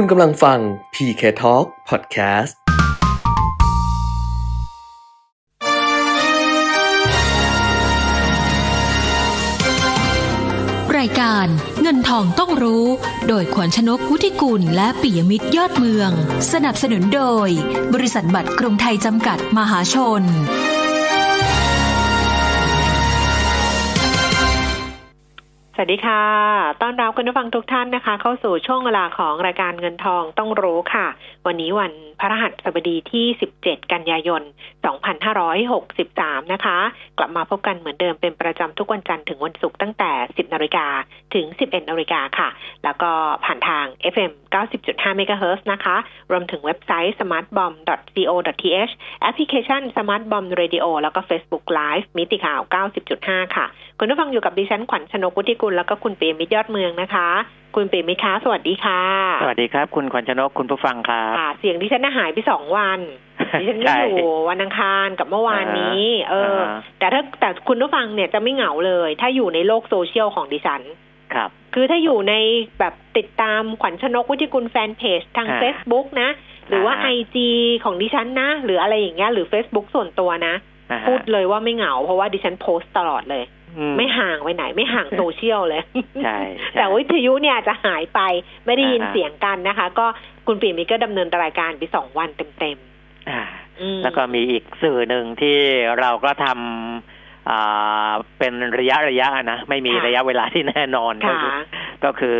คุณกำลังฟัง PK Talk Podcast รายการเงินทองต้องรู้ โดยขวัญชนกวุฒิกุลและปิยมิตรยอดเมือง สนับสนุนโดย บริษัทบัตรกรุงไทยจำกัดมหาชน สวัสดีค่ะ ต้อนรับคุณผู้ฟังทุกท่านนะคะ เข้าสู่ช่วงเวลาของรายการเงินทองต้องรู้ค่ะ วันนี้วันพระรหัสบดีที่ 17 กันยายน 2563 นะคะ กลับมาพบกันเหมือนเดิมเป็นประจำทุกวันจันทร์ถึงวันศุกร์ตั้งแต่ 10นาฬิกาถึง 11นาฬิกาค่ะ แล้วก็ผ่านทาง FM 90.5 MHz นะคะ รวมถึงเว็บไซต์ smartbomb.co.th แอปพลิเคชัน Smart Bomb Radio แล้วก็ Facebook Live มิติข่าว 90.5 ค่ะ คุณผู้ฟังอยู่กับดิฉันขวัญชนกวุฒิกุลแล้วก็คุณเปียมิตรยอดเมืองนะคะ คุณเปียมิตรคะสวัสดีค่ะ สวัสดีครับ คุณขวัญชนกคุณผู้ฟังครับค่ะ เสียงดิฉันน่ะหายไปสองวันดิฉันไม่ใช่อยู่วันอังคารกับเมื่อวานนี้ เอออ่าแต่ถ้าแต่คุณผู้ฟังเนี่ยจะไม่เหงาเลย ถ้าอยู่ในโลกโซเชียลของดิฉัน ครับ คือถ้าอยู่ในแบบติดตามขวัญชนกวุฒิกุลแฟนเพจทางอ่า Facebook นะ หรือว่าอ่าไอจีของดิฉันนะ หรืออะไรอย่างเงี้ยหรือ Facebook ส่วนตัวนะอ่าฮะพูดเลยว่าไม่เหงา เพราะว่าดิฉันโพสต์ตลอดเลยอื ไม่ห่างไปไหน ไม่ห่างโซเชียลเลย ใช่ใช่แต่วิทยุเนี่ยอาจจะหายไปไม่ได้ยินอ่าฮะเสียงกันนะคะ ก็คุณปีมิตรก็ดำเนินรายการไปสองวันเต็มอ่าๆอืมแล้วก็มีอีกสื่อหนึ่งที่เราก็ทำอ่าเป็นระยะระยะนะไม่มีระยะเวลาที่แน่นอนก็ค่ะคือก็คือ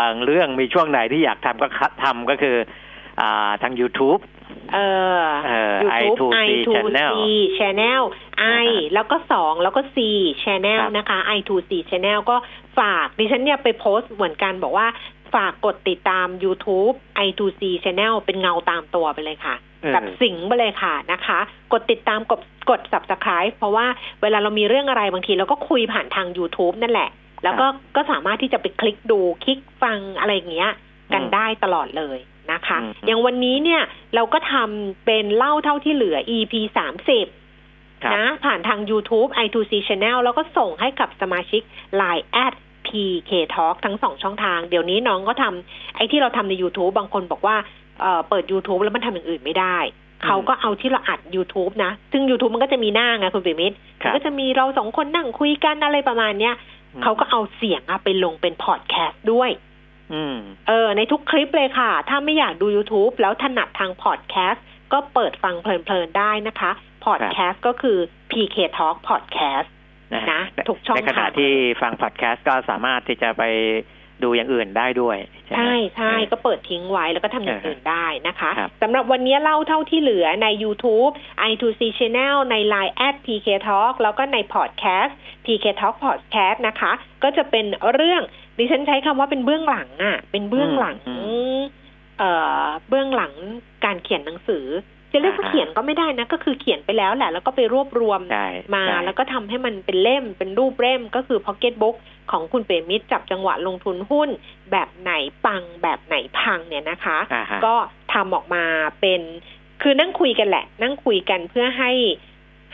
บางเรื่องมีช่วงไหนที่อยากทำก็ทำก็คืออ่าทาง YouTube เออเอ่อ YouTube I2C Channel I2C Channel I แล้วก็สองแล้วก็ C Channel ครับนะคะ I2C Channel ก็ฝากดิฉันเนี่ยไปโพสต์เหมือนกันบอกว่าฝากกดติดตาม YouTube I2C Channel เป็นเงาตามตัวไปเลยค่ะเออกับสิงไปเลยค่ะนะคะ กดติดตามกดกด subscribe เพราะว่าเวลาเรามีเรื่องอะไรบางทีเราก็คุยผ่านทาง YouTube นั่นแหละ แล้วก็ก็สามารถที่จะไปคลิกดู คลิกฟังอะไรอย่างเงี้ย กันอืมได้ตลอดเลย นะคะอืมอย่างวันนี้เนี่ยเราก็ทำเป็นเล่าเท่าที่เหลือ EP สามสิบครับนะผ่านทาง YouTube i2c Channel แล้วก็ส่งให้กับสมาชิก Line at PK Talk ทั้งสองช่องทาง เดี๋ยวนี้น้องก็ทำไอ้ที่เราทำใน YouTube บางคนบอกว่าเอ่อเปิด YouTube แล้วมันทำอย่างอื่นไม่ได้ เขาก็เอาที่เราอัด YouTube นะ ซึ่ง YouTube มันก็จะมีหน้าไงคุณปิมิตรครัมับนก็จะมีเราสองคนนั่งคุยกันอะไรประมาณเนี้ยอืมเขาก็เอาเสียงอะไปลงเป็นพอดแคสต์ด้วยอืม เออ ในทุกคลิปเลยค่ะ ถ้าไม่อยากดู YouTube แล้วถนัดทางพอดแคสต์ก็เปิดฟังเพลินๆได้นะคะพอดแคสต์ก็คือ PK Talk Podcast นะนะฮะทุกช่องในขณะทางที่ฟังพอดแคสต์ก็สามารถที่จะไปดูอย่างอื่นได้ด้วย ใช่ไหมใช่ใช่เออก็เปิดทิ้งไว้แล้วก็ทำอย่างเอออื่นได้นะคะครับสำหรับวันนี้เล่าเท่าที่เหลือใน YouTube i2c Channel ใน Line at PK Talk แล้วก็ใน Podcast PK Talk Podcast นะคะ ก็จะเป็นเรื่อง ดิฉันใช้คำว่าเป็นเบื้องหลังอะเป็นเบื้องหลังอืมเอ่อ เบื้องหลังการเขียนหนังสือ จะเรียกว่าอ่าฮะเขียนก็ไม่ได้นะ ก็คือเขียนไปแล้วแหละ แล้วก็ไปรวบรวมใช่มาใช่แล้วก็ทำให้มันเป็นเล่มเป็นรูปเล่ม ก็คือ Pocket Book ของคุณเปรมิตรจับจังหวะลงทุนหุ้น แบบไหนปังแบบไหนพังเนี่ยนะคะอ่าฮะก็ทำออกมาเป็นคือนั่งคุยกันแหละ นั่งคุยกันเพื่อให้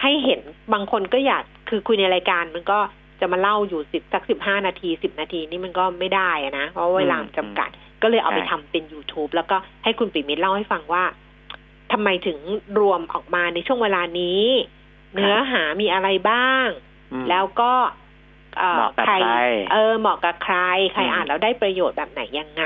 ให้เห็นบางคนก็อยากคือคุยในรายการมันก็ จะมาเล่าอยู่สิบสักสิบห้านาทีสิบนาทีนี่มันก็ไม่ได้อะนะ เพราะว่าเวลามันจำกัด ก็เลยเอาไปใช่ทำเป็น YouTube แล้วก็ให้คุณปิมิตรเล่าให้ฟังว่าทำไมถึงรวมออกมาในช่วงเวลานี้ เนื้อหามีอะไรบ้างอืมแล้วก็เอ่อเหมาะกับใคร เออ เหมาะกับใคร ใครอืมอ่านแล้วได้ประโยชน์แบบไหนยังไง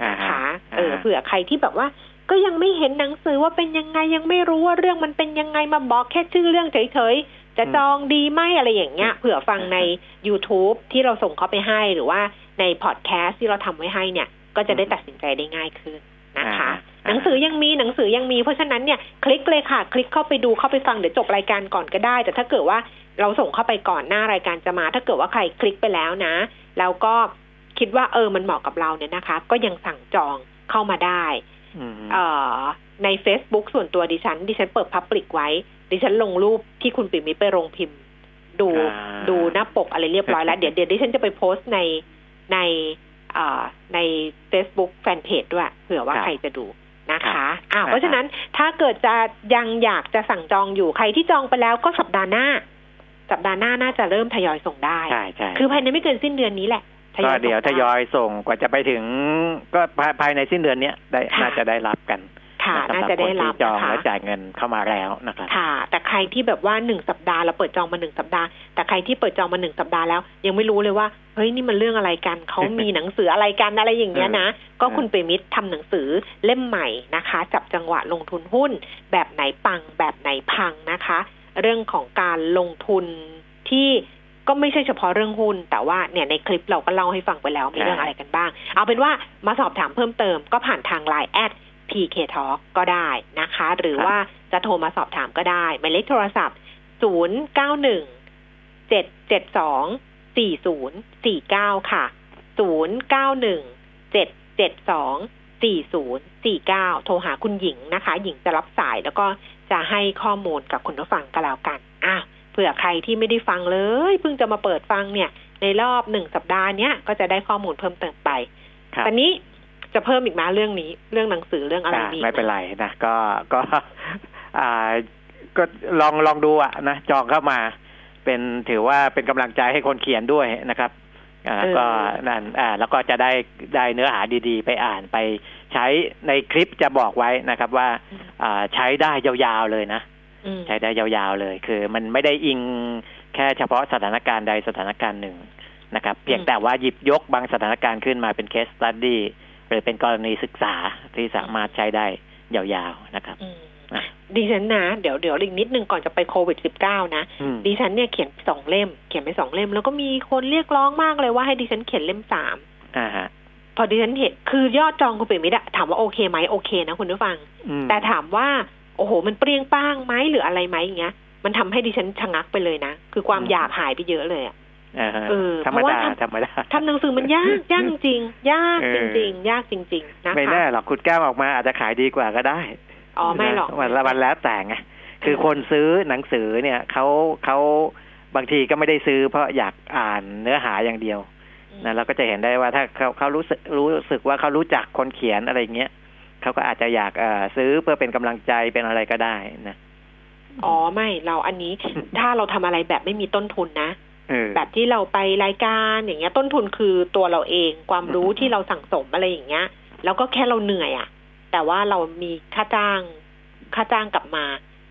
อ่านะฮะคะเอออ่าฮะเผื่อใครที่แบบว่า ก็ยังไม่เห็นหนังสือว่าเป็นยังไงยังไม่รู้ว่าเรื่องมันเป็นยังไงมาบอกแค่ชื่อเรื่องเฉยๆ จะจองดีไหมอะไรอย่างเงี้ยเผื่อฟังใน YouTube ที่เราส่งเข้าไปให้หรือว่าในพอดแคสต์ที่เราทำไว้ให้เนี่ย ก็จะได้ตัดสินใจได้ง่ายขึ้นนะคะอ่าหนังสือยังมีหนังสือยังมีเพราะฉะนั้นเนี่ยคลิกเลยค่ะ คลิกเข้าไปดูเข้าไปฟังเดี๋ยวจบรายการก่อนก็ได้ แต่ถ้าเกิดว่าเราส่งเข้าไปก่อนหน้ารายการจะมา ถ้าเกิดว่าใครคลิกไปแล้วนะ แล้วก็คิดว่าเออมันเหมาะกับเราเนี่ยนะคะ ก็ยังสั่งจองเข้ามาได้อืมเอ่อ ใน Facebook ส่วนตัวดิฉัน ดิฉันเปิดพับปลิกไว้ ดิฉันลงรูปที่คุณปิ่มมิตรไปโรงพิมพ์ ดูอ่าดูหน้าปกอะไรเรียบร้อยแล้ว เดี๋ยวเดี๋ยวดิฉันจะไปโพสต์ในในเอ่อใน Facebook แฟนเพจด้วยเผื่อว่าครับใครจะดูนะครัคะบอ่าอ่าเพราะฉะนั้นถ้าเกิดจะยังอยากจะสั่งจองอยู่ใครที่จองไปแล้วก็สัปดาห์หน้า สัปดาห์หน้าน่าจะเริ่มทยอยส่งได้ ใช่ใช่คือภายในไม่เกินสิ้นเดือนนี้แหละทย ก็อยเดี๋ยวส่งทยอยส่งกว่าจะไปถึง ก็ภายภายในสิ้นเดือนเนี้ยได้ค่ะน่าจะได้รับกันค่ะสำหน่ารับจะได้คนรัที่บจองนะคะแล้วจ่ายเงินเข้ามาแล้วนะครับค่ะ แต่ใครที่แบบว่าหนึ่งสัปดาห์เราเปิดจองมาหนึ่งสัปดาห์แต่ใครที่เปิดจองมาหนึ่งสัปดาห์แล้ว ยังไม่รู้เลยว่าเฮ้ยนี่มันเรื่องอะไรกันเขามีหนังสืออะไรกันอะไรอย่างเงี้ยนะ ก็คุณเปรมิตรทำหนังสือเล่มใหม่นะคะ จับจังหวะลงทุนหุ้น แบบไหนปังแบบไหนพังนะคะ เรื่องของการลงทุนที่ ก็ไม่ใช่เฉพาะเรื่องหุ้น แต่ว่าเนี่ยในคลิปเราก็เล่าให้ฟังไปแล้วมีเรื่องอะไรกันบ้าง เอาเป็นว่ามาสอบถามเพิ่มเติมก็ผ่านทางไลน์แอด PK Talk ก็ได้นะคะ หรือครับว่าจะโทรมาสอบถามก็ได้หมายเลขโทรศัพท์ 0 9 1 7 7 2 4 0 4 9 ค่ะ 0 9 1 7 7 2 4 0 4 9 โทรหาคุณหญิงนะคะ หญิงจะรับสายแล้วก็จะให้ข้อมูลกับคุณผู้ฟังก็แล้วกันอะ เผื่อใครที่ไม่ได้ฟังเลยเพิ่งจะมาเปิดฟังเนี่ย ในรอบหนึ่งสัปดาห์เนี้ยก็จะได้ข้อมูลเพิ่มเติมไปครับตอนนี้จะเพิ่มอีกไหมาเรื่องนี้ เรื่องหนังสือเรื่องอะไรอ่ามีอีกหไม่เป็นไรนะก็ก็อ่าก็ลองลองดูอะนะจองเข้ามา เป็นถือว่าเป็นกำลังใจให้คนเขียนด้วยนะครับอ่าเออก็นั่นอ่าแล้วก็จะได้ได้เนื้อหาดีๆ ไปอ่านไปใช้ในคลิปจะบอกไว้นะครับว่าอ่าใช้ได้ยาวๆเลยนะอืม ใช้ได้ยาวๆเลย คือ มันไม่ได้อิงแค่เฉพาะสถานการณ์ใดสถานการณ์หนึ่งนะครับ เพียงแต่ว่าหยิบยกบางสถานการณ์ขึ้นมาเป็นเคสตัดดี้หรือเป็นกรณีศึกษาที่สามารถใช้ได้ยาวๆนะครับอืมอะดิฉันนะเดี๋ยวเดี๋ยวอีกนิดนึงก่อนจะไปโควิดสิบเก้านะอืมดิฉันเนี่ยเขียนสองเล่ม เขียนไปสองเล่ม แล้วก็มีคนเรียกร้องมากเลยว่าให้ดิฉันเขียนเล่มสามอ่าฮะพอดิฉันเห็นคือยอดจองคุณเปรมิตรอะถามว่าโอเคไหมโอเคนะคุณผู้ฟังอืมแต่ถามว่า โอ้โห มันเปรี้ยงป้างไหมหรืออะไรไหมอย่างเงี้ย มันทำให้ดิฉันชะงักไปเลยนะ คือความอยากหายไปเยอะเลยอะอ่าฮะเออธรรมเพราะว่าดาทำธรรมดาทำหนังสือมันยากยากจริงๆยากเออจริง ๆ ยากจริง ๆ นะคะไม่แน่หรอกคุณแก้วออกมาอาจจะขายดีกว่าก็ได้ อ๋อไม่หรอกนะวันละวันแล้วแต่ไงคือคนซื้อหนังสือเนี่ยเขาเขาบางทีก็ไม่ได้ซื้อเพราะอยากอ่านเนื้อหาอย่างเดียวนะเราก็จะเห็นได้ว่าถ้าเขาเขารู้สึกรู้สึกว่าเขารู้จักคนเขียนอะไรเงี้ย เขาก็อาจจะอยากเอ่อซื้อเพื่อเป็นกำลังใจเป็นอะไรก็ได้นะอ๋อไม่เราอันนี้ถ้าเราทำอะไรแบบไม่มีต้นทุนนะเออแบบที่เราไปรายการอย่างเงี้ย ต้นทุนคือตัวเราเองความรู้อืมที่เราสั่งสมอะไรอย่างเงี้ย แล้วก็แค่เราเหนื่อยอะ่ะ แต่ว่าเรามีค่าจ้าง ค่าจ้างกลับมา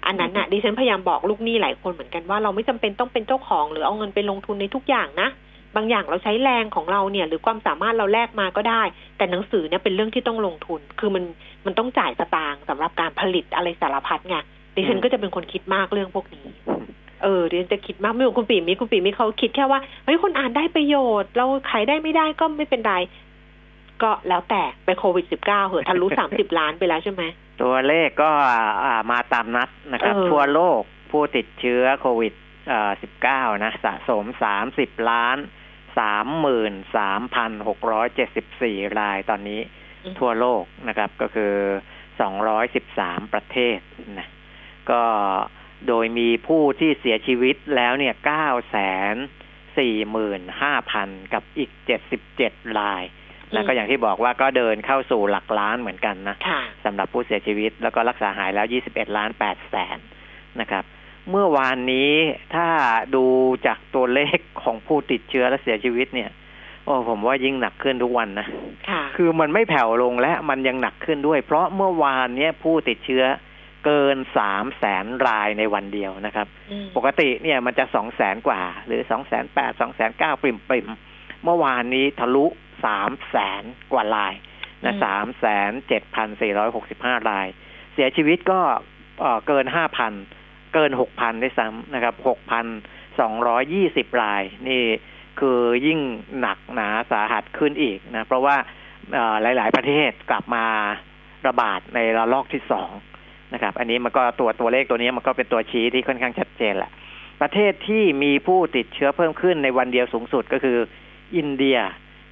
อันนั้นน่ะดิฉันพยายามบอกลูกหนี้หลายคนเหมือนกันว่าเราไม่จำเป็นต้องเป็นเจ้าของหรือเอาเงินไปลงทุนในทุกอย่างนะ บางอย่างเราใช้แรงของเราเนี่ย หรือความสามารถเราแลกมาก็ได้ แต่หนังสือเนี่ยเป็นเรื่องที่ต้องลงทุน คือมันมันต้องจ่ายสตางค์สำหรับการผลิตอะไรสารพัดไงดิฉันก็จะเป็นคนคิดมากเรื่องพวกนี้ เออดิฉันจะคิดมากไม่เหมือนคุณปีมิตรคุณปีมิตรเขาคิดแค่ว่าเฮ้ยคนอ่านได้ประโยชน์ เราขายได้ไม่ได้ก็ไม่เป็นไรก็แล้วแต่ไปโควิดสิบเก้าเหอะทะลุสามสิบล้านไปแล้วใช่ไหมตัวเลขก็อ่ามาตามนัดนะครับเออทั่วโลกผู้ติดเชื้อโควิดเอ่อ19นะ สะสม30ล้าน 33,674รายตอนนี้ทั่วโลกนะครับก็คือ213ประเทศนะก็โดยมีผู้ที่เสียชีวิตแล้วเนี่ย9 4 5 0 0 0กับอีก77รายแล้วก็อย่างที่บอกว่าก็เดินเข้าสู่หลักล้านเหมือนกันนะค่ะสำหรับผู้เสียชีวิตแล้วก็รักษาหายแล้ว21ล้าน8แสนนะครับ เมื่อวานนี้ถ้าดูจากตัวเลขของผู้ติดเชื้อและเสียชีวิตเนี่ย โอ้ผมว่ายิ่งหนักขึ้นทุกวันนะค่ะคือมันไม่แผ่วลงและมันยังหนักขึ้นด้วย เพราะเมื่อวานเนี้ยผู้ติดเชื้อเกินสามแสนรายในวันเดียวนะครับอืมปกติเนี่ยมันจะสองแสนกว่า หรือสองแสนแปดสองแสนเก้าปริมปริมๆเมื่อวานนี้ทะลุสามแสนกว่ารายนะสามแสนเจ็ดพันสี่ร้อยหกสิบห้าราย เสียชีวิตก็เอ่อเกินห้าพัน เกินหกพันด้วยซ้ำนะครับหกพันสองร้อยยี่สิบราย นี่คือยิ่งหนักหนาสาหัสขึ้นอีกนะ เพราะว่าเอ่อหลาย ๆ ประเทศกลับมาระบาดในระลอกที่สองนะครับ อันนี้มันก็ตัวตัวเลขตัวนี้มันก็เป็นตัวชี้ที่ค่อนข้างชัดเจนแหละ ประเทศที่มีผู้ติดเชื้อเพิ่มขึ้นในวันเดียวสูงสุดก็คือ อินเดีย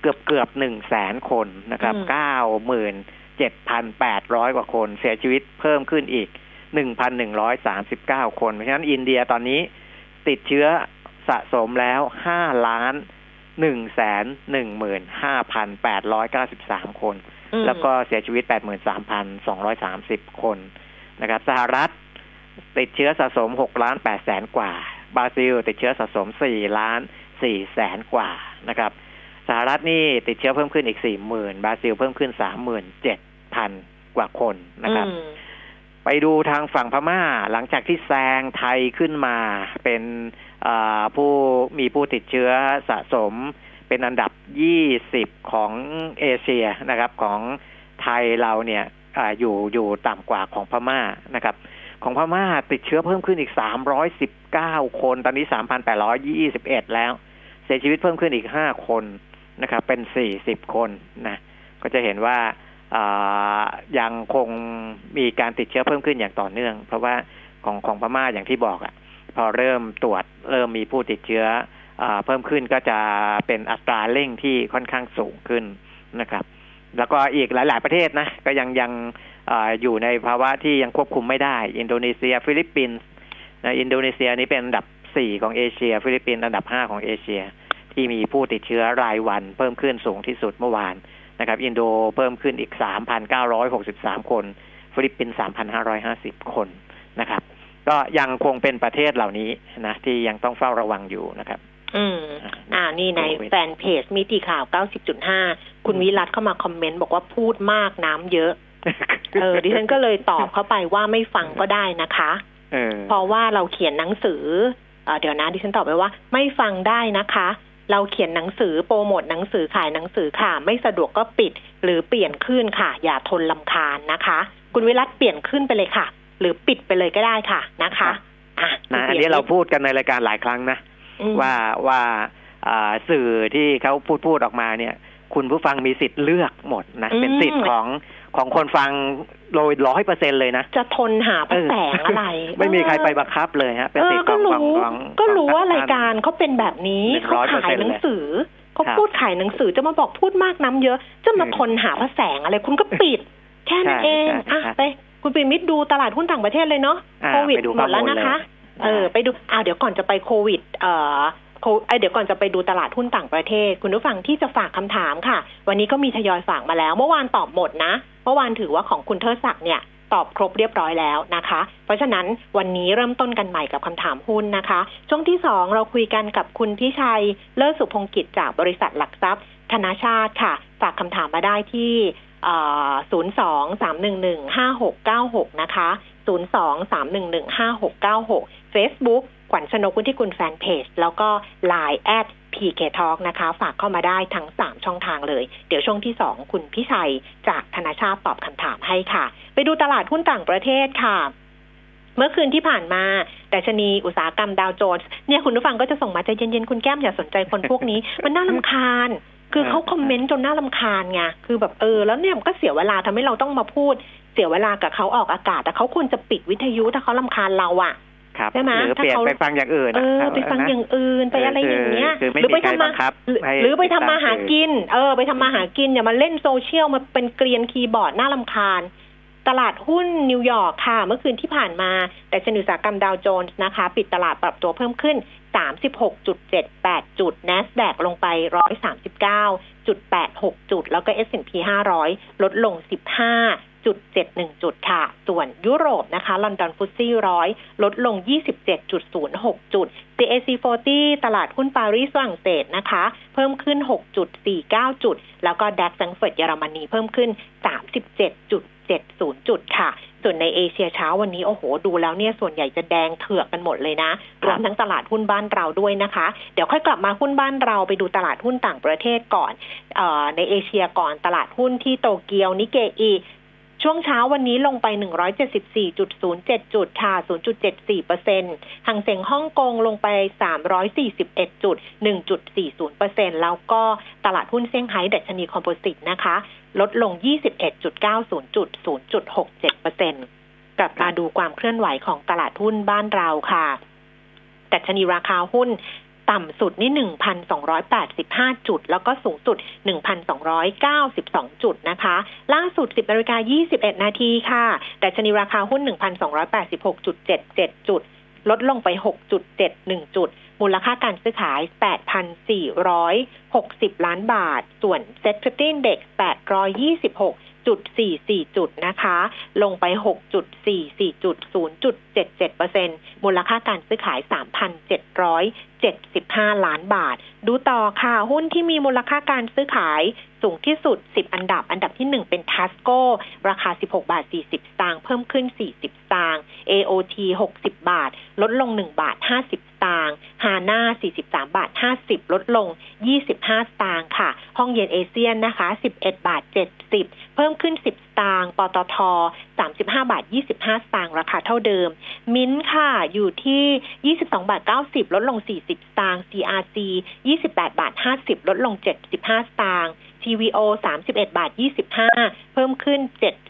เกือบเกือบหนึ่งแสนคนนะครับอืมเก้าหมื่นเจ็ดพันแปดร้อยกว่าคนเสียชีวิตเพิ่มขึ้นอีก หนึ่งพันหนึ่งร้อยสามสิบเก้าคน เพราะฉะนั้นอินเดียตอนนี้ติดเชื้อสะสมแล้วห้าล้านหนึ่งแสนหนึ่งหมื่นห้าพันแปดร้อยเก้าสิบสามคนอืมแล้วก็เสียชีวิต83,230คนนะครับสหรัฐติดเชื้อสะสม6ล้าน8แสนกว่าบราซิล ติดเชื้อสะสม4ล้าน4แสนกว่านะครับสหรัฐนี่ติดเชื้อเพิ่มขึ้นอีกสี่หมื่นบราซิลเพิ่มขึ้นสามหมื่นเจ็ดพันกว่าคนนะครับอืม ไปดูทางฝั่งพม่า หลังจากที่แซงไทยขึ้นมา เป็นผู้มีผู้ติดเชื้อสะสมเป็นอันดับ 20 ของเอเชียนะครับของไทยเราเนี่ยออยู่อยู่ต่ำกว่าของพม่านะครับ ของพม่าติดเชื้อเพิ่มขึ้นอีก 319 คน ตอนนี้ 3,821 แล้ว เสียชีวิตเพิ่มขึ้นอีก 5 คนนะครับ เป็น 40 คนนะก็จะเห็นว่า ยังคงมีการติดเชื้อเพิ่มขึ้นอย่างต่อเนื่อง เพราะว่าของของพม่าอย่างที่บอกอะ พอเริ่มตรวจเริ่มมีผู้ติดเชื้ออเพิ่มขึ้นก็จะเป็นอัตราเร่งที่ค่อนข้างสูงขึ้นนะครับ แล้วก็อีกหลาย ๆ ประเทศนะ ก็ยังยังออยู่ในภาวะที่ยังควบคุมไม่ได้ อินโดนีเซีย ฟิลิปปินส์นะอินโดนีเซียนี่เป็นอันดับสี่ของเอเชีย ฟิลิปปินส์อันดับห้าของเอเชีย ที่มีผู้ติดเชื้อรายวันเพิ่มขึ้นสูงที่สุดเมื่อวาน นะครับ อินโดเพิ่มขึ้นอีก 3,963 คน ฟิลิปปินส์3,550 คนนะครับ ก็ยังคงเป็นประเทศเหล่านี้นะที่ยังต้องเฝ้าระวังอยู่นะครับอืม อ่า นี่ในแฟนเพจมิติข่าว 90.5 คุณวิรัตเข้ามาคอมเมนต์บอกว่าพูดมากน้ำเยอะ เออ ดิฉันก็เลยตอบเข้าไปว่าไม่ฟังก็ได้นะคะเออเพราะว่าเราเขียนหนังสือเอ่อเดี๋ยวนะ ดิฉันตอบไปว่า ไม่ฟังได้นะคะ เราเขียนหนังสือโปรโมทหนังสือขายหนังสือค่ะ ไม่สะดวกก็ปิด หรือเปลี่ยนขึ้นค่ะ อย่าทนลำคาญนะคะ คุณวิรัตเปลี่ยนขึ้นไปเลยค่ะ หรือปิดไปเลยก็ได้ค่ะนะคะอะนะคุณอันปียนี้เรามิตพูดกันในรายการหลายครั้งนะอืมว่าว่าอ่าสื่อที่เขาพูดพูดออกมาเนี่ย คุณผู้ฟังมีสิทธิ์เลือกหมดนะอืมเป็นสิทธิ์ของของคนฟังโดยร้อยเปอร์เซ็นเลยนะ จะทนหาพระแสงอะไร ไม่มีใครไปเออบังคับเลยฮะเป็นเอสิอทธิ์ขก็องของรู้ของก็รู้ของว่ารายท่นการเขาเป็นแบบนี้เป็นเขาขาย100%หนังสือเขาครับพูดขายหนังสือจะมาบอกพูดมากน้ำเยอะ จะมาอืมทนหาพระแสงอะไร คุณก็ปิด แค่นั้นใช่เองใช่อะใช่ไปคุณปิมิตรดูตลาดหุ้นต่างประเทศเลยเนาะอ่าโควิดไปดูหมดแล้วข้อมูลนะคะเลยเออ ไปดูอ่าเดี๋ยวก่อนจะไปโควิด เอ่อโค เดี๋ยวก่อนจะไปดูตลาดหุ้นต่างประเทศ คุณผู้ฟังที่จะฝากคำถามค่ะ วันนี้ก็มีทยอยฝากมาแล้ว เมื่อวานตอบหมดนะ เมื่อวานถือว่าของคุณเทิดศักดิ์เนี่ยตอบครบเรียบร้อยแล้วนะคะ เพราะฉะนั้นวันนี้เริ่มต้นกันใหม่กับคำถามหุ้นนะคะ ช่วงที่สองเราคุยกันกับคุณพิชัย เลิศสุพงกิจจากบริษัทหลักทรัพย์ ธนาชาติค่ะ ฝากคำถามมาได้ที่ศูนย์สองสามหนึ่งหนึ่งห้าหกเก้าหกนะคะศูนย์สองสามหนึ่งหนึ่งห้าหกเก้าหก Facebook ขวัญชนกุลที่คุณแฟนเพจ แล้วก็ Line แอด PK Talk นะคะ ฝากเข้ามาได้ทั้ง 3 ช่องทางเลย เดี๋ยวช่วงที่ 2 คุณพิชัยจากธนาชาติตอบคำถามให้ค่ะ ไปดูตลาดหุ้นต่างประเทศค่ะเมื่อคืนที่ผ่านมาดัชนีอุตสาหกรรมดาวโจนส์เนี่ยคุณผู้ฟังก็จะส่งมาใจเย็นๆ คุณแก้มอย่าสนใจคนพวกนี้ มันน่ารำคาญ คือเขาคอมเมนต์จนน่ารำคาญไงคือแบบเออ แล้วเนี่ยมันก็เสียเวลาทำให้เราต้องมาพูด เสียเวลากับเขาออกอากาศ แต่เขาควรจะปิดวิทยุถ้าเขารำคาญเราอะ ครับใช่ไหมหรือถ้าเปลี่ยนเขาไปฟังอย่างอื่นเออนะไปฟังอย่างอื่นไปอะไรอย่างเงี้ยคือคือหรือไม่ไปมีใครทำมาบังคับหรือให้หรือไปทำมาหาติดตามสื่อกิน เออ ไปทำมาหากินอย่ามาเล่นโซเชียลมาเป็นเกรียนคีย์บอร์ดน่ารำคาญ ตลาดหุ้นนิวยอร์กค่ะ เมื่อคืนที่ผ่านมาดัชนีอุตสาหกรรมดาวโจนส์นะคะ ปิดตลาดปรับตัวเพิ่มขึ้น 36.78 จุด NASDAQ ลงไป 139.86 จุด แล้วก็ S&P 500 ลดลง 15 จุด71 จุดค่ะ ส่วนยุโรปนะคะ ลอนดอนฟุตซี่ร้อยลดลง 27.06 จุด CAC 40 ตลาดหุ้นปารีสฝรั่งเศสนะคะ เพิ่มขึ้น 6.49 จุด แล้วก็ดัคซังเฟิร์ตเยอรมนีเพิ่มขึ้น 37.70 จุดค่ะส่วนในเอเชียเช้าวันนี้โอ้โหดูแล้วเนี่ยส่วนใหญ่จะแดงเถือกกันหมดเลยนะรวมทั้งตลาดหุ้นบ้านเราด้วยนะคะ เดี๋ยวค่อยกลับมาหุ้นบ้านเราไปดูตลาดหุ้นต่างประเทศก่อนออในเอเชียก่อนตลาดหุ้นที่โตเกียวนิเกอี ช่วงเช้าวันนี้ลงไป 174.07 จุดค่ะ 0.74เปอร์เซ็นต์หังเสงฮ่องกงลงไป 341จุด1.40เปอร์เซ็นต์แล้วก็ตลาดหุ้นเซี่ยงไฮ้ดัชนีคอมโพสิตนะคะ ลดลง 21.90จุด0.67เปอร์เซ็นต์กลับมาดูความเคลื่อนไหวของตลาดหุ้นบ้านเราค่ะดัชนีราคาหุ้น ต่ำสุดนี่ 1,285 จุด แล้วก็สูงสุด 1,292 จุดนะคะ ล่าสุด 10นาฬิกา21 นาทีค่ะดัชนีราคาหุ้น 1,286.77 จุด ลดลงไป 6.71 จุด มูลค่าการซื้อขาย 8,460 ล้านบาท ส่วน Set 50 Index 826 6.44 จุดนะคะ ลงไป 6.44 จุด 0.77%มูลค่าการซื้อขาย 3,775 ล้านบาท ดูต่อค่ะ หุ้นที่มีมูลค่าการซื้อขายสูงที่สุด 10 อันดับ อันดับที่ 1 เป็นทัสโกราคา 16 บาท 40 สตางค์ เพิ่มขึ้น 40 สตางค์ AOT 60 บาท ลดลง 1 บาท 50ส ตางค์ฮาน่า43 บาท 50 ลดลง 25 สตางค์ค่ะ ห้องเย็นเอเชียนนะคะ 11 บาท 70 เพิ่มขึ้น 10 สตางค์ปตท 35 บาท 25 สตางค์ราคาเท่าเดิม มิ้นค่ะอยู่ที่ 22 บาท 90 ลดลง 40 สตางค์ CRC 28 บาท 50 ลดลง 75 สตางค์ TVO 31 บาท 25 เพิ่มขึ้น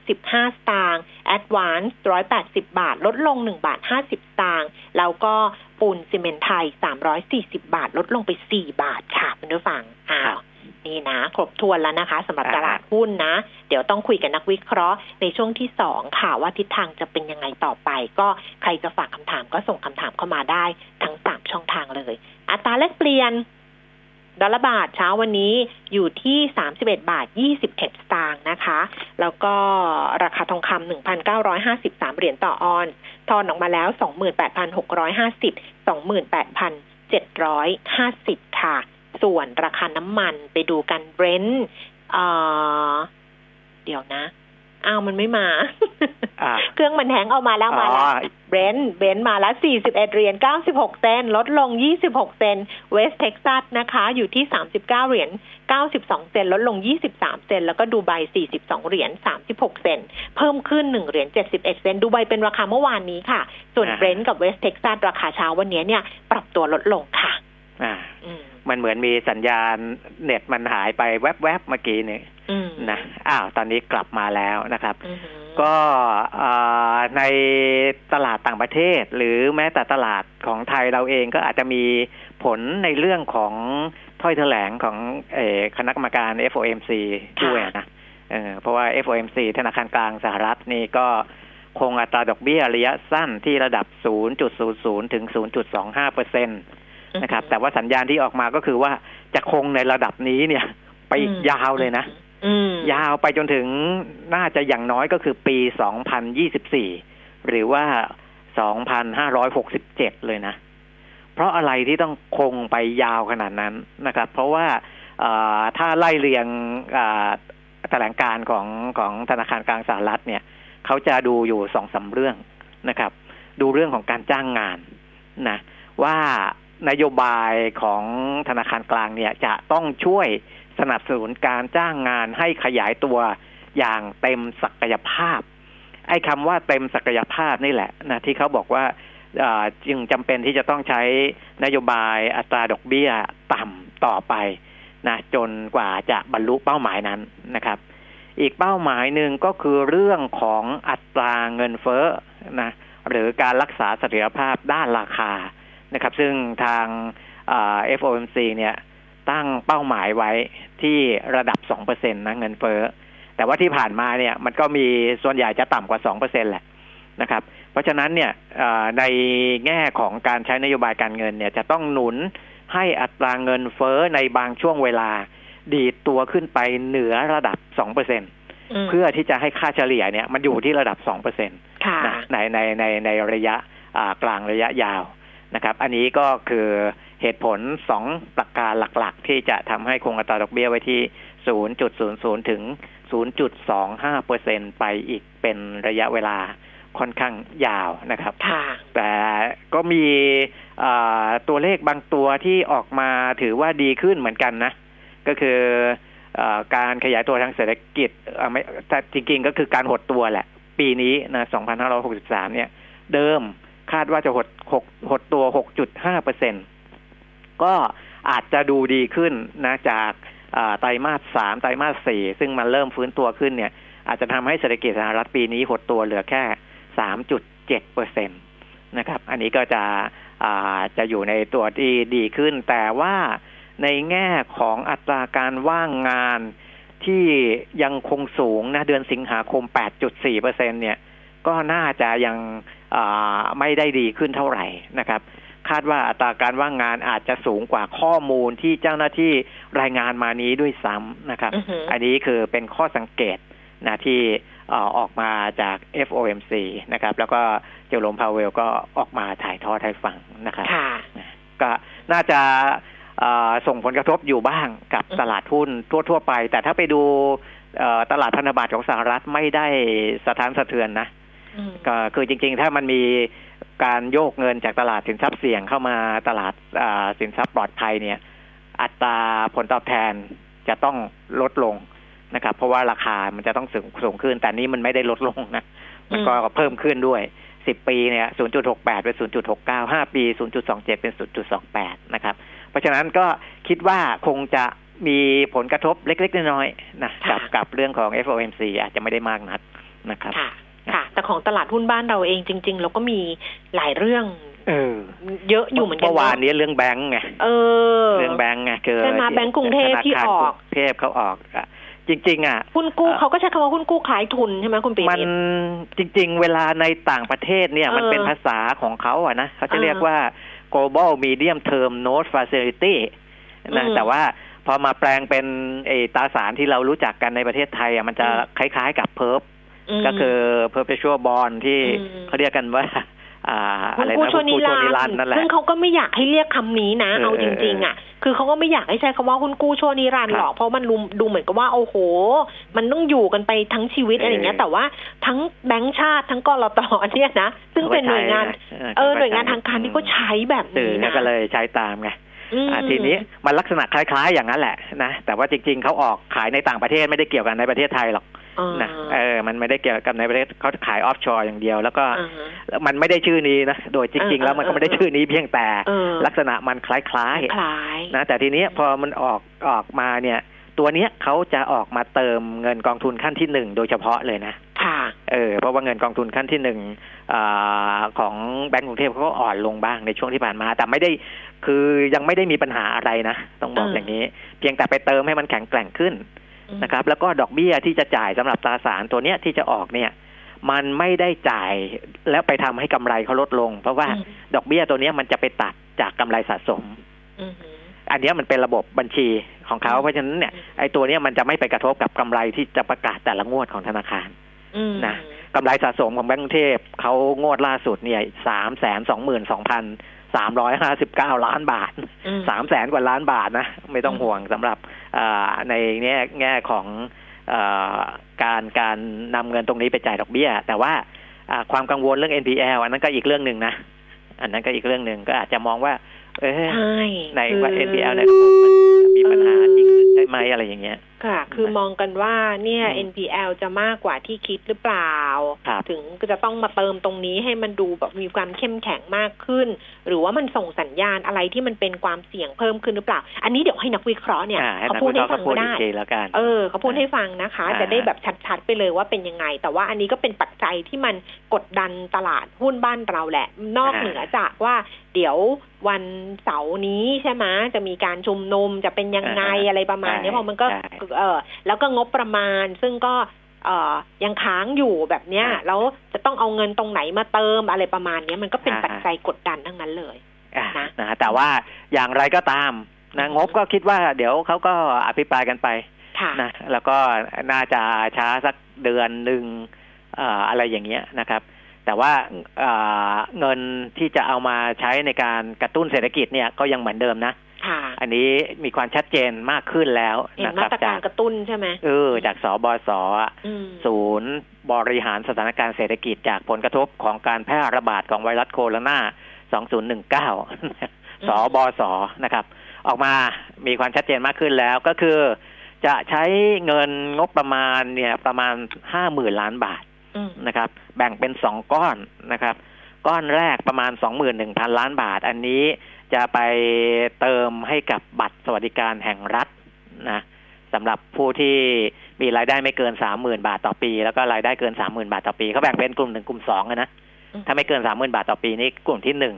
75 สตางค์ Advance 180 บาท ลดลง 1 บาท 50 สตางค์ แล้วก็ ปูนซีเมนไทย 340 บาท ลดลงไป 4 บาทค่ะคุณผู้ฟังอ้าวนี่นะ ครบถ้วนแล้วนะคะสำหรับตลาดหุ้นนะ เดี๋ยวต้องคุยกับนักวิเคราะห์ในช่วงที่สองค่ะว่าทิศทางจะเป็นยังไงต่อไป ก็ใครจะฝากคำถามก็ส่งคำถามเข้ามาได้ทั้งสามช่องทางเลย อัตราแลกเปลี่ยน ดอลลาร์บาทเช้าวันนี้อยู่ที่31บาท21สตางค์นะคะ แล้วก็ราคาทองคำ1,953เหรียญต่อออนซ์ทอนออกมาแล้ว28,650 28,750ค่ะ ส่วนราคาน้ำมันไปดูกันเบรนท์เดี๋ยวนะ อ้าวมันไม่มาอ่าเครื่องมัน hang เอามาแล้วมาแล้วอ๋อเบรนท์เบรนท์มาแล้ว 41 เหรียญ 96 เซนต์ลดลง 26 เซนต์เวสเท็กซัสนะคะ อยู่ที่ 39 เหรียญ 92 เซนต์ลดลง 23 เซนต์แล้วก็ดูไบ 42 เหรียญ 36 เซนต์เพิ่มขึ้น 1 เหรียญ 71 เซนต์ดูไบเป็นราคาเมื่อวานนี้ค่ะ ส่วนอ่าเบรนท์กับเวสเท็กซัสราคาเช้าวันนี้เนี่ย ปรับตัวลดลงค่ะ อ่าอืมมันเหมือนมีสัญญาณเน็ตมันหายไปแวบๆเมื่อกี้นี่อืม นะอ้าวตอนนี้กลับมาแล้วนะครับอือหือก็เอ่อในตลาดต่างประเทศ หรือแม้แต่ตลาดของไทยเราเองก็อาจจะมีผลในเรื่องของถ้อยแถลงของเออคณะกรรมการ FOMC ด้วยนะเออเพราะว่า FOMC ธนาคารกลางสหรัฐนี่ก็คงอัตราดอกเบี้ยระยะสั้นที่ระดับ 0.00 ถึง 0.25เปอร์เซ็นต์นะครับ แต่ว่าสัญญาณที่ออกมาก็คือว่าจะคงในระดับนี้เนี่ย ไปอีกยาวเลยนะอืม ยาวไปจนถึงน่าจะอย่างน้อยก็คือปี 2024 หรือว่า 2,567 เลยนะ เพราะอะไรที่ต้องคงไปยาวขนาดนั้นนะครับ เพราะว่าถ้าไล่เรียงแถลงการของของธนาคารกลางสหรัฐเนี่ยเขาจะดูอยู่สองสาเรื่องนะครับ ดูเรื่องของการจ้างงานนะว่านโยบายของธนาคารกลางเนี่ยจะต้องช่วย สนับสนุนการจ้างงานให้ขยายตัวอย่างเต็มศักยภาพ ไอ้คำว่าเต็มศักยภาพนี่แหละนะที่เขาบอกว่าจึงจำเป็นที่จะต้องใช้นโยบายอัตราดอกเบี้ยต่ำต่อไปนะจนกว่าจะบรรลุเป้าหมายนั้นนะครับ อีกเป้าหมายหนึ่งก็คือเรื่องของอัตราเงินเฟ้อนะหรือการรักษาเสถียรภาพด้านราคานะครับ ซึ่งทางเอ่อ FOMC เนี่ย ตั้งเป้าหมายไว้ที่ระดับ2%นะเงินเฟ้อแต่ว่าที่ผ่านมาเนี่ยมันก็มีส่วนใหญ่จะต่ำกว่า2%แหละนะครับ เพราะฉะนั้นเนี่ยเอ่อในแง่ของการใช้นโยบายการเงินเนี่ยจะต้องหนุนให้อัตราเงินเฟ้อในบางช่วงเวลา ดีดตัวขึ้นไปเหนือระดับ2%เมพื่อที่จะให้ค่าเฉลี่ยเนี่ยมันอยู่ที่ระดับ2%ค่ะนะในในในในระยะอ่ากลางระยะยาวนะครับ อันนี้ก็คือ เหตุผลสองประการหลักๆ ที่จะทำให้คงอัตราดอกเบี้ยไว้ที่ 0.00 ถึง 0.25เปอร์เซ็นไปอีกเป็นระยะเวลาค่อนข้างยาวนะครับค่ะแต่ก็มีอ่าตัวเลขบางตัวที่ออกมาถือว่าดีขึ้นเหมือนกันนะ ก็คืออาการขยายตัวทางเศรษฐกิจอ่าไม่แต่จริงๆก็คือการหดตัวแหละ ปีนี้นะ2563 เนี่ย เดิมคาดว่าจะหดหกหดตัว 6.5เปอร์เซ็น ก็อาจจะดูดีขึ้นนะจากไตรมาสสามไตรมาสสี่ซึ่งมันเริ่มฟื้นตัวขึ้นเนี่ย อาจจะทำให้เศรษฐกิจสหรัฐปีนี้หดตัวเหลือแค่3.7เปอร์เซ็นตนะครับ อันนี้ก็จะจะอยู่ในตัวที่ดีขึ้น แต่ว่าในแง่ของอัตราการว่างงานที่ยังคงสูงนะเดือนสิงหาคม 8.4เปอร์เซ็นเนี่ย ก็น่าจะยังไม่ได้ดีขึ้นเท่าไหร่นะครับ คาดว่าอัตราการว่างงานอาจจะสูงกว่าข้อมูลที่เจ้าหน้าที่รายงานมานี้ด้วยซ้ำนะครับอือหืออันนี้คือเป็นข้อสังเกตนะที่เอ่อออกมาจาก FOMC นะครับ แล้วก็เจอโรมพาวเวลก็ออกมาถ่ายทอดให้ฟังนะครับค่ะก็น่าจะเอ่อส่งผลกระทบอยู่บ้างกับอืมตลาดหุ้นทั่ว ๆ ไป แต่ถ้าไปดูเอ่อตลาดพันธบัตรของสหรัฐไม่ได้สะท้านสะเทือนนะอืมก็คือจริง ๆ ถ้ามันมี การโยกเงินจากตลาดสินทรัพย์เสี่ยงเข้ามาตลาดอ่าสินทรัพย์ปลอดภัยเนี่ย อัตราผลตอบแทนจะต้องลดลงนะครับ เพราะว่าราคามันจะต้องสูงสูงขึ้น แต่นี้มันไม่ได้ลดลงนะมันก็เพิ่มขึ้นด้วย10ปีเนี่ย0.68เป็น0.69 5ปี0.27เป็น0.28นะครับ เพราะฉะนั้นก็คิดว่าคงจะมีผลกระทบเล็ก ๆ น้อยๆนะกับค่ะกับเรื่องของ FOMC อาจจะไม่ได้มากนักนะครับค่ะค่ะ แต่ของตลาดหุ้นบ้านเราเองจริง ๆ เราก็มีหลายเรื่องเออเยอะอยู่เหมือนกันเมื่อวานเะนี้เรื่องแบงก์ไงเออ เรื่องแบงก์ไงคือใช่ไหมแบงก์กรุงเทพที่ออกธนาคารกรุงเทพเขาออกอะจริง ๆ อะหุ้นกู้เอ่อเขาก็ใช้คำว่าหุ้นกู้ขายทุนใช่ไหมคุณปีมันมิตรจริง ๆ เวลาในต่างประเทศเนี่ยเออมันเป็นภาษาของเขาอะนะเขาจะอ่าเรียกว่า global medium term note facility นะอืมแต่ว่าพอมาแปลงเป็นไอตราสารที่เรารู้จักกันในประเทศไทยอะมันจะอืมคล้าย ๆ กับ perp ก็คือ perpetual bond ที่อืมเขาเรียกกันว่าอ่าหุ้อะนไรกู้นะชั่วนิหุ้นกู้รัชั่วนิรันนดดร์ร์นั่นแหละซึ่งเขาก็ไม่อยากให้เรียกคำนี้นะเออเอาจริงๆ อะ คือเขาก็ไม่อยากให้ใช้คำว่าหุ้นกู้ชั่วนิรันดร์ครับหรอก เพราะมันดูดูเหมือนกับว่าโอ้โห มันต้องอยู่กันไปทั้งชีวิตเออออะไรอย่างเงี้ย แต่ว่าทั้งแบงก์ชาติทั้งกรตเนี่ยนะ ซึ่งเป็นหน่วยงาน เออหน่วยงานทางการที่ก็ใช้แบบสื่อนี้เนี่ยนะก็เลยใช้ตามไงอืมอ่าทีนี้มันลักษณะคล้าย ๆ อย่างนั้นแหละนะ แต่ว่าจริง ๆเขาออกขายในต่างประเทศไม่ได้เกี่ยวกันในประเทศไทยหรอกอ่า นะเออมันไม่ได้เกี่ยวกับในประเทศเขาขายออฟชอร์อย่างเดียว แล้วก็อ่าฮะมันไม่ได้ชื่อนี้นะโดยจริงๆเออแล้วมันก็ไม่ได้ชื่อนี้เพียงแต่เออลักษณะมันคล้ายคล้ายๆนะแต่ทีนี้พอมันออกออกมาเนี่ยตัวเนี้ยเขาจะออกมาเติมเงินกองทุนขั้นที่หนึ่งโดยเฉพาะเลยนะ ค่ะ เออ เพราะว่าเงินกองทุนขั้นที่หนึ่งอาของแบงก์กรุงเทพเขาก็อ่อนลงบ้างในช่วงที่ผ่านมา แต่ไม่ได้คือยังไม่ได้มีปัญหาอะไรนะ ต้องบอกเออออย่างนี้ เพียงแต่ไปเติมให้มันแข็งแกร่งขึ้น นะครับ แล้วก็ดอกเบี้ยที่จะจ่ายสำหรับตราสารตัวเนี้ยที่จะออกเนี่ยมันไม่ได้จ่ายแล้วไปทำให้กำไรเขาลดลง เพราะว่าอืมดอกเบี้ยตัวเนี้ยมันจะไปตัดจากกำไรสะสมอืมฮึอันเนี้ยมันเป็นระบบบัญชีของเขาอืมเพราะฉะนั้นเนี่ยอืมไอ้ตัวเนี้ยมันจะไม่ไปกระทบกับกำไรที่จะประกาศแต่ละงวดของธนาคารอืมนะกำไรสะสมของแบงก์กรุงเทพเขางวดล่าสุดเนี่ยสามแสนสองหมื่นสองพันสามร้อยห้าสิบเก้าล้านบาทอืมสามแสนกว่าล้านบาทนะ ไม่ต้องอืมห่วงสำหรับอ่า ในแง่แง่ของอาการการนำเงินตรงนี้ไปจ่ายดอกเบี้ย แต่ว่าอ่าความกังวลเรื่อง NPL อันนั้นก็อีกเรื่องหนึ่งนะ อันนั้นก็อีกเรื่องหนึ่งก็อาจจะมองว่า เอ๊ะใช่ในว่าคือ NPL ในระบบมันมีปัญหาจริงใช่ไหมอะไรอย่างเงี้ย ค่ะ คือมองกันว่าเนี่ยอืม NPL จะมากกว่าที่คิดหรือเปล่าครับถึงก็จะต้องมาเติมตรงนี้ให้มันดูแบบมีความเข้มแข็งมากขึ้น หรือว่ามันส่งสัญญาณอะไรที่มันเป็นความเสี่ยงเพิ่มขึ้นหรือเปล่า อันนี้เดี๋ยวให้นักวิเคราะห์เนี่ยอ่าให้เขานักพูดวิเคให้ราะห์ฟัก็งพูดก็อีได้กทีแล้วกันเออเขาพูดให้ฟังนะคะอ่าจะได้แบบชัดๆไปเลยว่าเป็นยังไง แต่ว่าอันนี้ก็เป็นปัจจัยที่มันกดดันตลาดหุ้นบ้านเราแหละ นอกเหนือจากว่าเดี๋ยววันเสาร์นี้ใช่ไหมจะมีการชุมนุมจะเป็นยังไงอ่าอะไรประมาณเนี้ยใช่เพราะมันก็ใช่เออแล้วก็งบประมาณ ซึ่งก็เอ่อยังค้างอยู่แบบเนี้ยอ่าแล้วจะต้องเอาเงินตรงไหนมาเติมอะไรประมาณเนี้ยมันก็เป็นอ่าปัจจัยกดดันทั้งนั้นเลยอ่านะนะแต่ว่าอย่างไรก็ตามนะอืมงบก็คิดว่าเดี๋ยวเขาก็อภิปรายกันไปค่ะนะแล้วก็น่าจะช้าสักเดือนหนึ่งเอ่ออะไรอย่างเงี้ยนะครับ แต่ว่าเอ่อเงินที่จะเอามาใช้ในการกระตุ้นเศรษฐกิจเนี่ยก็ยังเหมือนเดิมนะค่ะ อันนี้มีความชัดเจนมากขึ้นแล้วเห็นนะคมารับตรกาจากรกระตุ้นใช่ไหมเออจากสบสอะอืมศูนย์บริหารสถานการณ์เศรษฐกิจจากผลกระทบของการแพร่ระบาดของไวรัสโคโรนา2019 สบสนะครับ ออกมามีความชัดเจนมากขึ้นแล้วก็คือ จะใช้เงินงบประมาณเนี่ยประมาณห้าหมื่นล้านบาทอืมนะครับ แบ่งเป็นสองก้อนนะครับ ก้อนแรกประมาณสองหมื่นหนึ่งพันล้านบาท อันนี้ จะไปเติมให้กับบัตรสวัสดิการแห่งรัฐนะสำหรับผู้ที่มีรายได้ไม่เกินสามหมื่นบาทต่อปี แล้วก็รายได้เกินสามหมื่นบาทต่อปีเขาแบ่งเป็นกลุ่มหนึ่งกลุ่มสองอะนะอืมถ้าไม่เกินสามหมื่นบาทต่อปีนี่กลุ่มที่หนึ่ง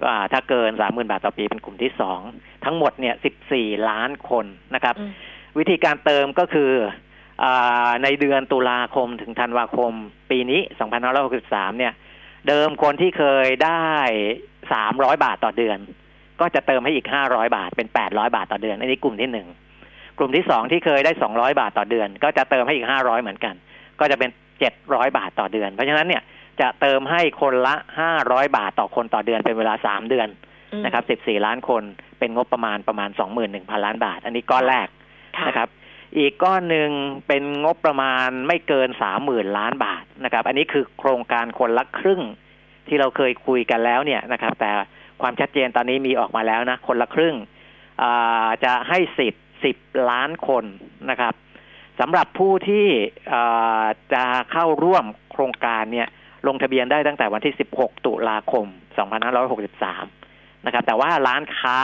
ก็อ่าถ้าเกินสามหมื่นบาทต่อปีเป็นกลุ่มที่สองทั้งหมดเนี่ยสิบสี่ล้านคนนะครับอืมวิธีการเติมก็คืออาในเดือนตุลาคมถึงธันวาคม ปีนี้2563เนี่ย เดิมคนที่เคยได้300บาทต่อเดือน ก็จะเติมให้อีก500บาทเป็น800บาทต่อเดือน อันนี้กลุ่มที่หนึ่งกลุ่มที่สองที่เคยได้สองร้อยบาทต่อเดือน ก็จะเติมให้อีกห้าร้อยเหมือนกัน ก็จะเป็นเจ็ดร้อยบาทต่อเดือน เพราะฉะนั้นเนี่ยจะเติมให้คนละห้าร้อยบาทต่อคนต่อเดือนเป็นเวลาสามเดือนอืมนะครับสิบสี่ล้านคนเป็นงบประมาณประมาณสองหมื่นหนึ่งพันล้านบาท อันนี้ก้อนแรกค่ะนะครับ อีกก้อนหนึ่งเป็นงบประมาณไม่เกินสามหมื่นล้านบาท นะครับ อันนี้คือโครงการคนละครึ่งที่เราเคยคุยกันแล้วเนี่ยนะครับ แต่ความชัดเจนตอนนี้มีออกมาแล้วนะ คนละครึ่งจะให้สิทธิ์สิบล้านคนนะครับสำหรับผู้ที่จะเข้าร่วมโครงการเนี่ยลงทะเบียนได้ตั้งแต่วันที่ 16 ตุลาคม 2563 นะครับ แต่ว่าร้านค้า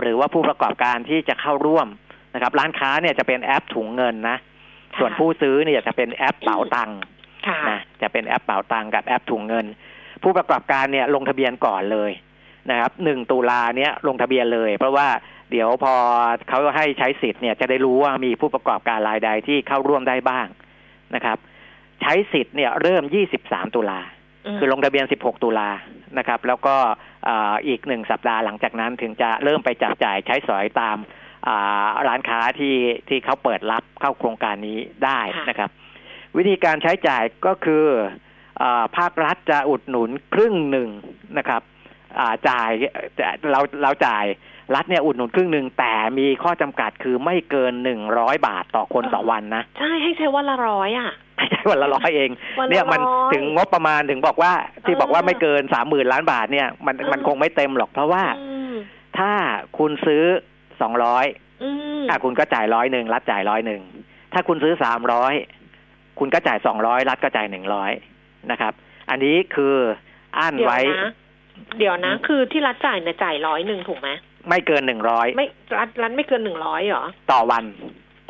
หรือว่าผู้ประกอบการที่จะเข้าร่วมนะครับ ร้านค้าเนี่ยจะเป็นแอปถุงเงินนะ ส่วนผู้ซื้อเนี่ยจะเป็นแอปเป๋าตังค์ นะจะเป็นแอปเป๋าตังค์กับแอปถุงเงิน ผู้ประกอบการเนี่ยลงทะเบียนก่อนเลยนะครับหนึ่งตุลาเนี่ยลงทะเบียนเลย เพราะว่าเดี๋ยวพอเขาให้ใช้สิทธิ์เนี่ยจะได้รู้ว่ามีผู้ประกอบการรายใดที่เข้าร่วมได้บ้างนะครับ ใช้สิทธิ์เนี่ยเริ่ม23ตุลามคือลงทะเบียน 16 ตุลานะครับ แล้วก็อ่าอีกหนึ่งสัปดาห์หลังจากนั้นถึงจะเริ่มไปจับจ่ายใช้สอยตามอ่าร้านค้าที่ที่เขาเปิดรับเข้าโครงการนี้ได้นะครับ วิธีการใช้จ่ายก็คืออาภาครัฐจะอุดหนุนครึ่งหนึ่งนะครับอ่าจ่ายจะเราเราจ่ายรัฐเนี่ยอุดหนุนครึ่งหนึ่งแต่มีข้อจำกัดคือไม่เกินหนึ่งร้อยบาทต่อคนต่อวันนะ ใช่ให้ใช้วันละร้อยอะไม่ใช่วันละร้อยเองวันละเนี่ยมันร้อยถึงงบประมาณถึงบอกว่า ที่เออบอกว่าไม่เกินสามหมื่นล้านบาทเนี่ยมันเออมันคงไม่เต็มหรอกเพราะว่าอืมถ้าคุณซื้อสองร้อยอืมอะคุณก็จ่ายร้อยหนึ่งรัฐจ่ายร้อยหนึ่งถ้าคุณซื้อสามร้อย คุณก็จ่ายสองร้อยรัฐก็จ่ายหนึ่งร้อยนะครับ อันนี้คืออั้นเดี๋ยวไว้นะเดี๋ยวนะ คือที่รัฐจ่ายเนี่ยจ่ายร้อยหนึ่งถูกไหมไม่เกินหนึ่งร้อยไม่รัฐรัฐไม่เกินหนึ่งร้อยเหรอ ต่อวัน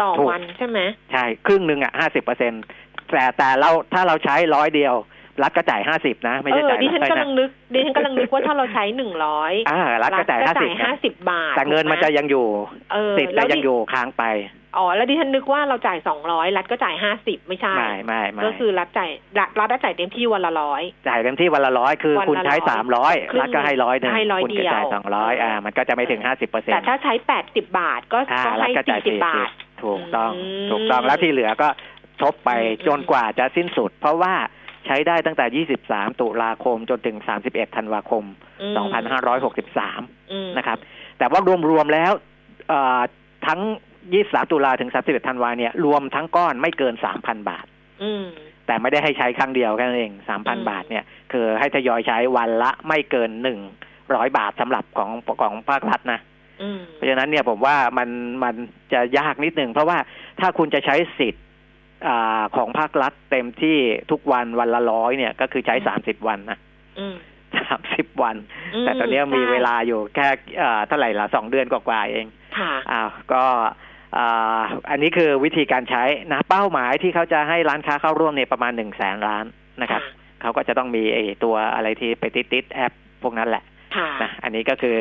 ต่อถูกวันใช่ไหมใช่ครึ่งหนึ่งอะห้าสิบเปอร์เซ็นแต่แต่เราถ้าเราใช้ร้อยเดียว รัฐก็จ่ายห้าสิบนะ ไม่เอใช่อจ่ายดิฉันร้อยกำลันะงนึกดิฉันกำลังนึกว่าถ้าเราใช้หนึ่งร้อยอ่ารัฐก็จ่ายห้าสิบห้าสิบบาท แต่เงินมันจะยังอยู่เออสิทธิ์แล้จะวยังดิอยู่ค้างไป อ๋อแล้วดิฉันนึกว่าเราจ่ายสองร้อยรัฐก็จ่ายห้าสิบไม่ใช่ไม่ไม่ไม่ก็คือรัฐจ่ายรัฐรัฐได้จ่ายเต็มที่วันละร้อยจ่ายเต็มที่วันละร้อยคือวันละคุณใช้ร้อยสามร้อยครึ่งรัฐก็ให้ร้อยหนึ่งให้ร้อยคุณก็จ่ายเดียวสองร้อยอ่ามันก็จะไม่ถึงห้าสิบเปอร์เซ็นแต่ต์ถ้าใช้แปดสิบบาทก็อ่าก็รัฐให้ก็จ่ายสี่สิสี่บบาสิทบถูกต้องอืมถูกต้องแล้วที่เหลือก็ทบไปอืมจนกว่าจะสิ้นสุด เพราะว่าใช้ได้ตั้งแต่ 23 ตุลาคมจนถึง 31 ธันวาคมอืม2563อืมนะครับ แต่ว่ารวมๆแล้ว เอ่อทั้ง23ตุลาถึง31ธันวาเนี่ยรวมทั้งก้อนไม่เกิน3,000บาทอืมแต่ไม่ได้ให้ใช้ครั้งเดียวแค่นั้นเองอืม3,000บาทเนี่ย คือให้ทยอยใช้วันละไม่เกิน100บาทสำหรับของของภาครัฐนะอืมเพราะฉะนั้นเนี่ยผมว่ามันมันจะยากนิดหนึ่งเพราะว่าถ้าคุณจะใช้สิทธิ์อาของภาครัฐเต็มที่ทุกวันวันละร้อยเนี่ย ก็คือใช้อืมสามสิบวันนะอืมสามสิบวันมแต่ตอนนี้มีใช่เวลาอยู่แค่อ่าเท่าไหร่ละสองเดือนกว่าๆเองค่ะอ้าวก็ อ่าอันนี้คือวิธีการใช้นะเป้าหมายที่เขาจะให้ร้านค้าเข้าร่วมเนี่ยประมาณหนึ่งแสนล้านนะครับเขาก็จะต้องมีไอ้ตัวอะไรที่ไปติดติดๆแอปพวกนั้นแหละค่ะนะอันนี้ก็คือ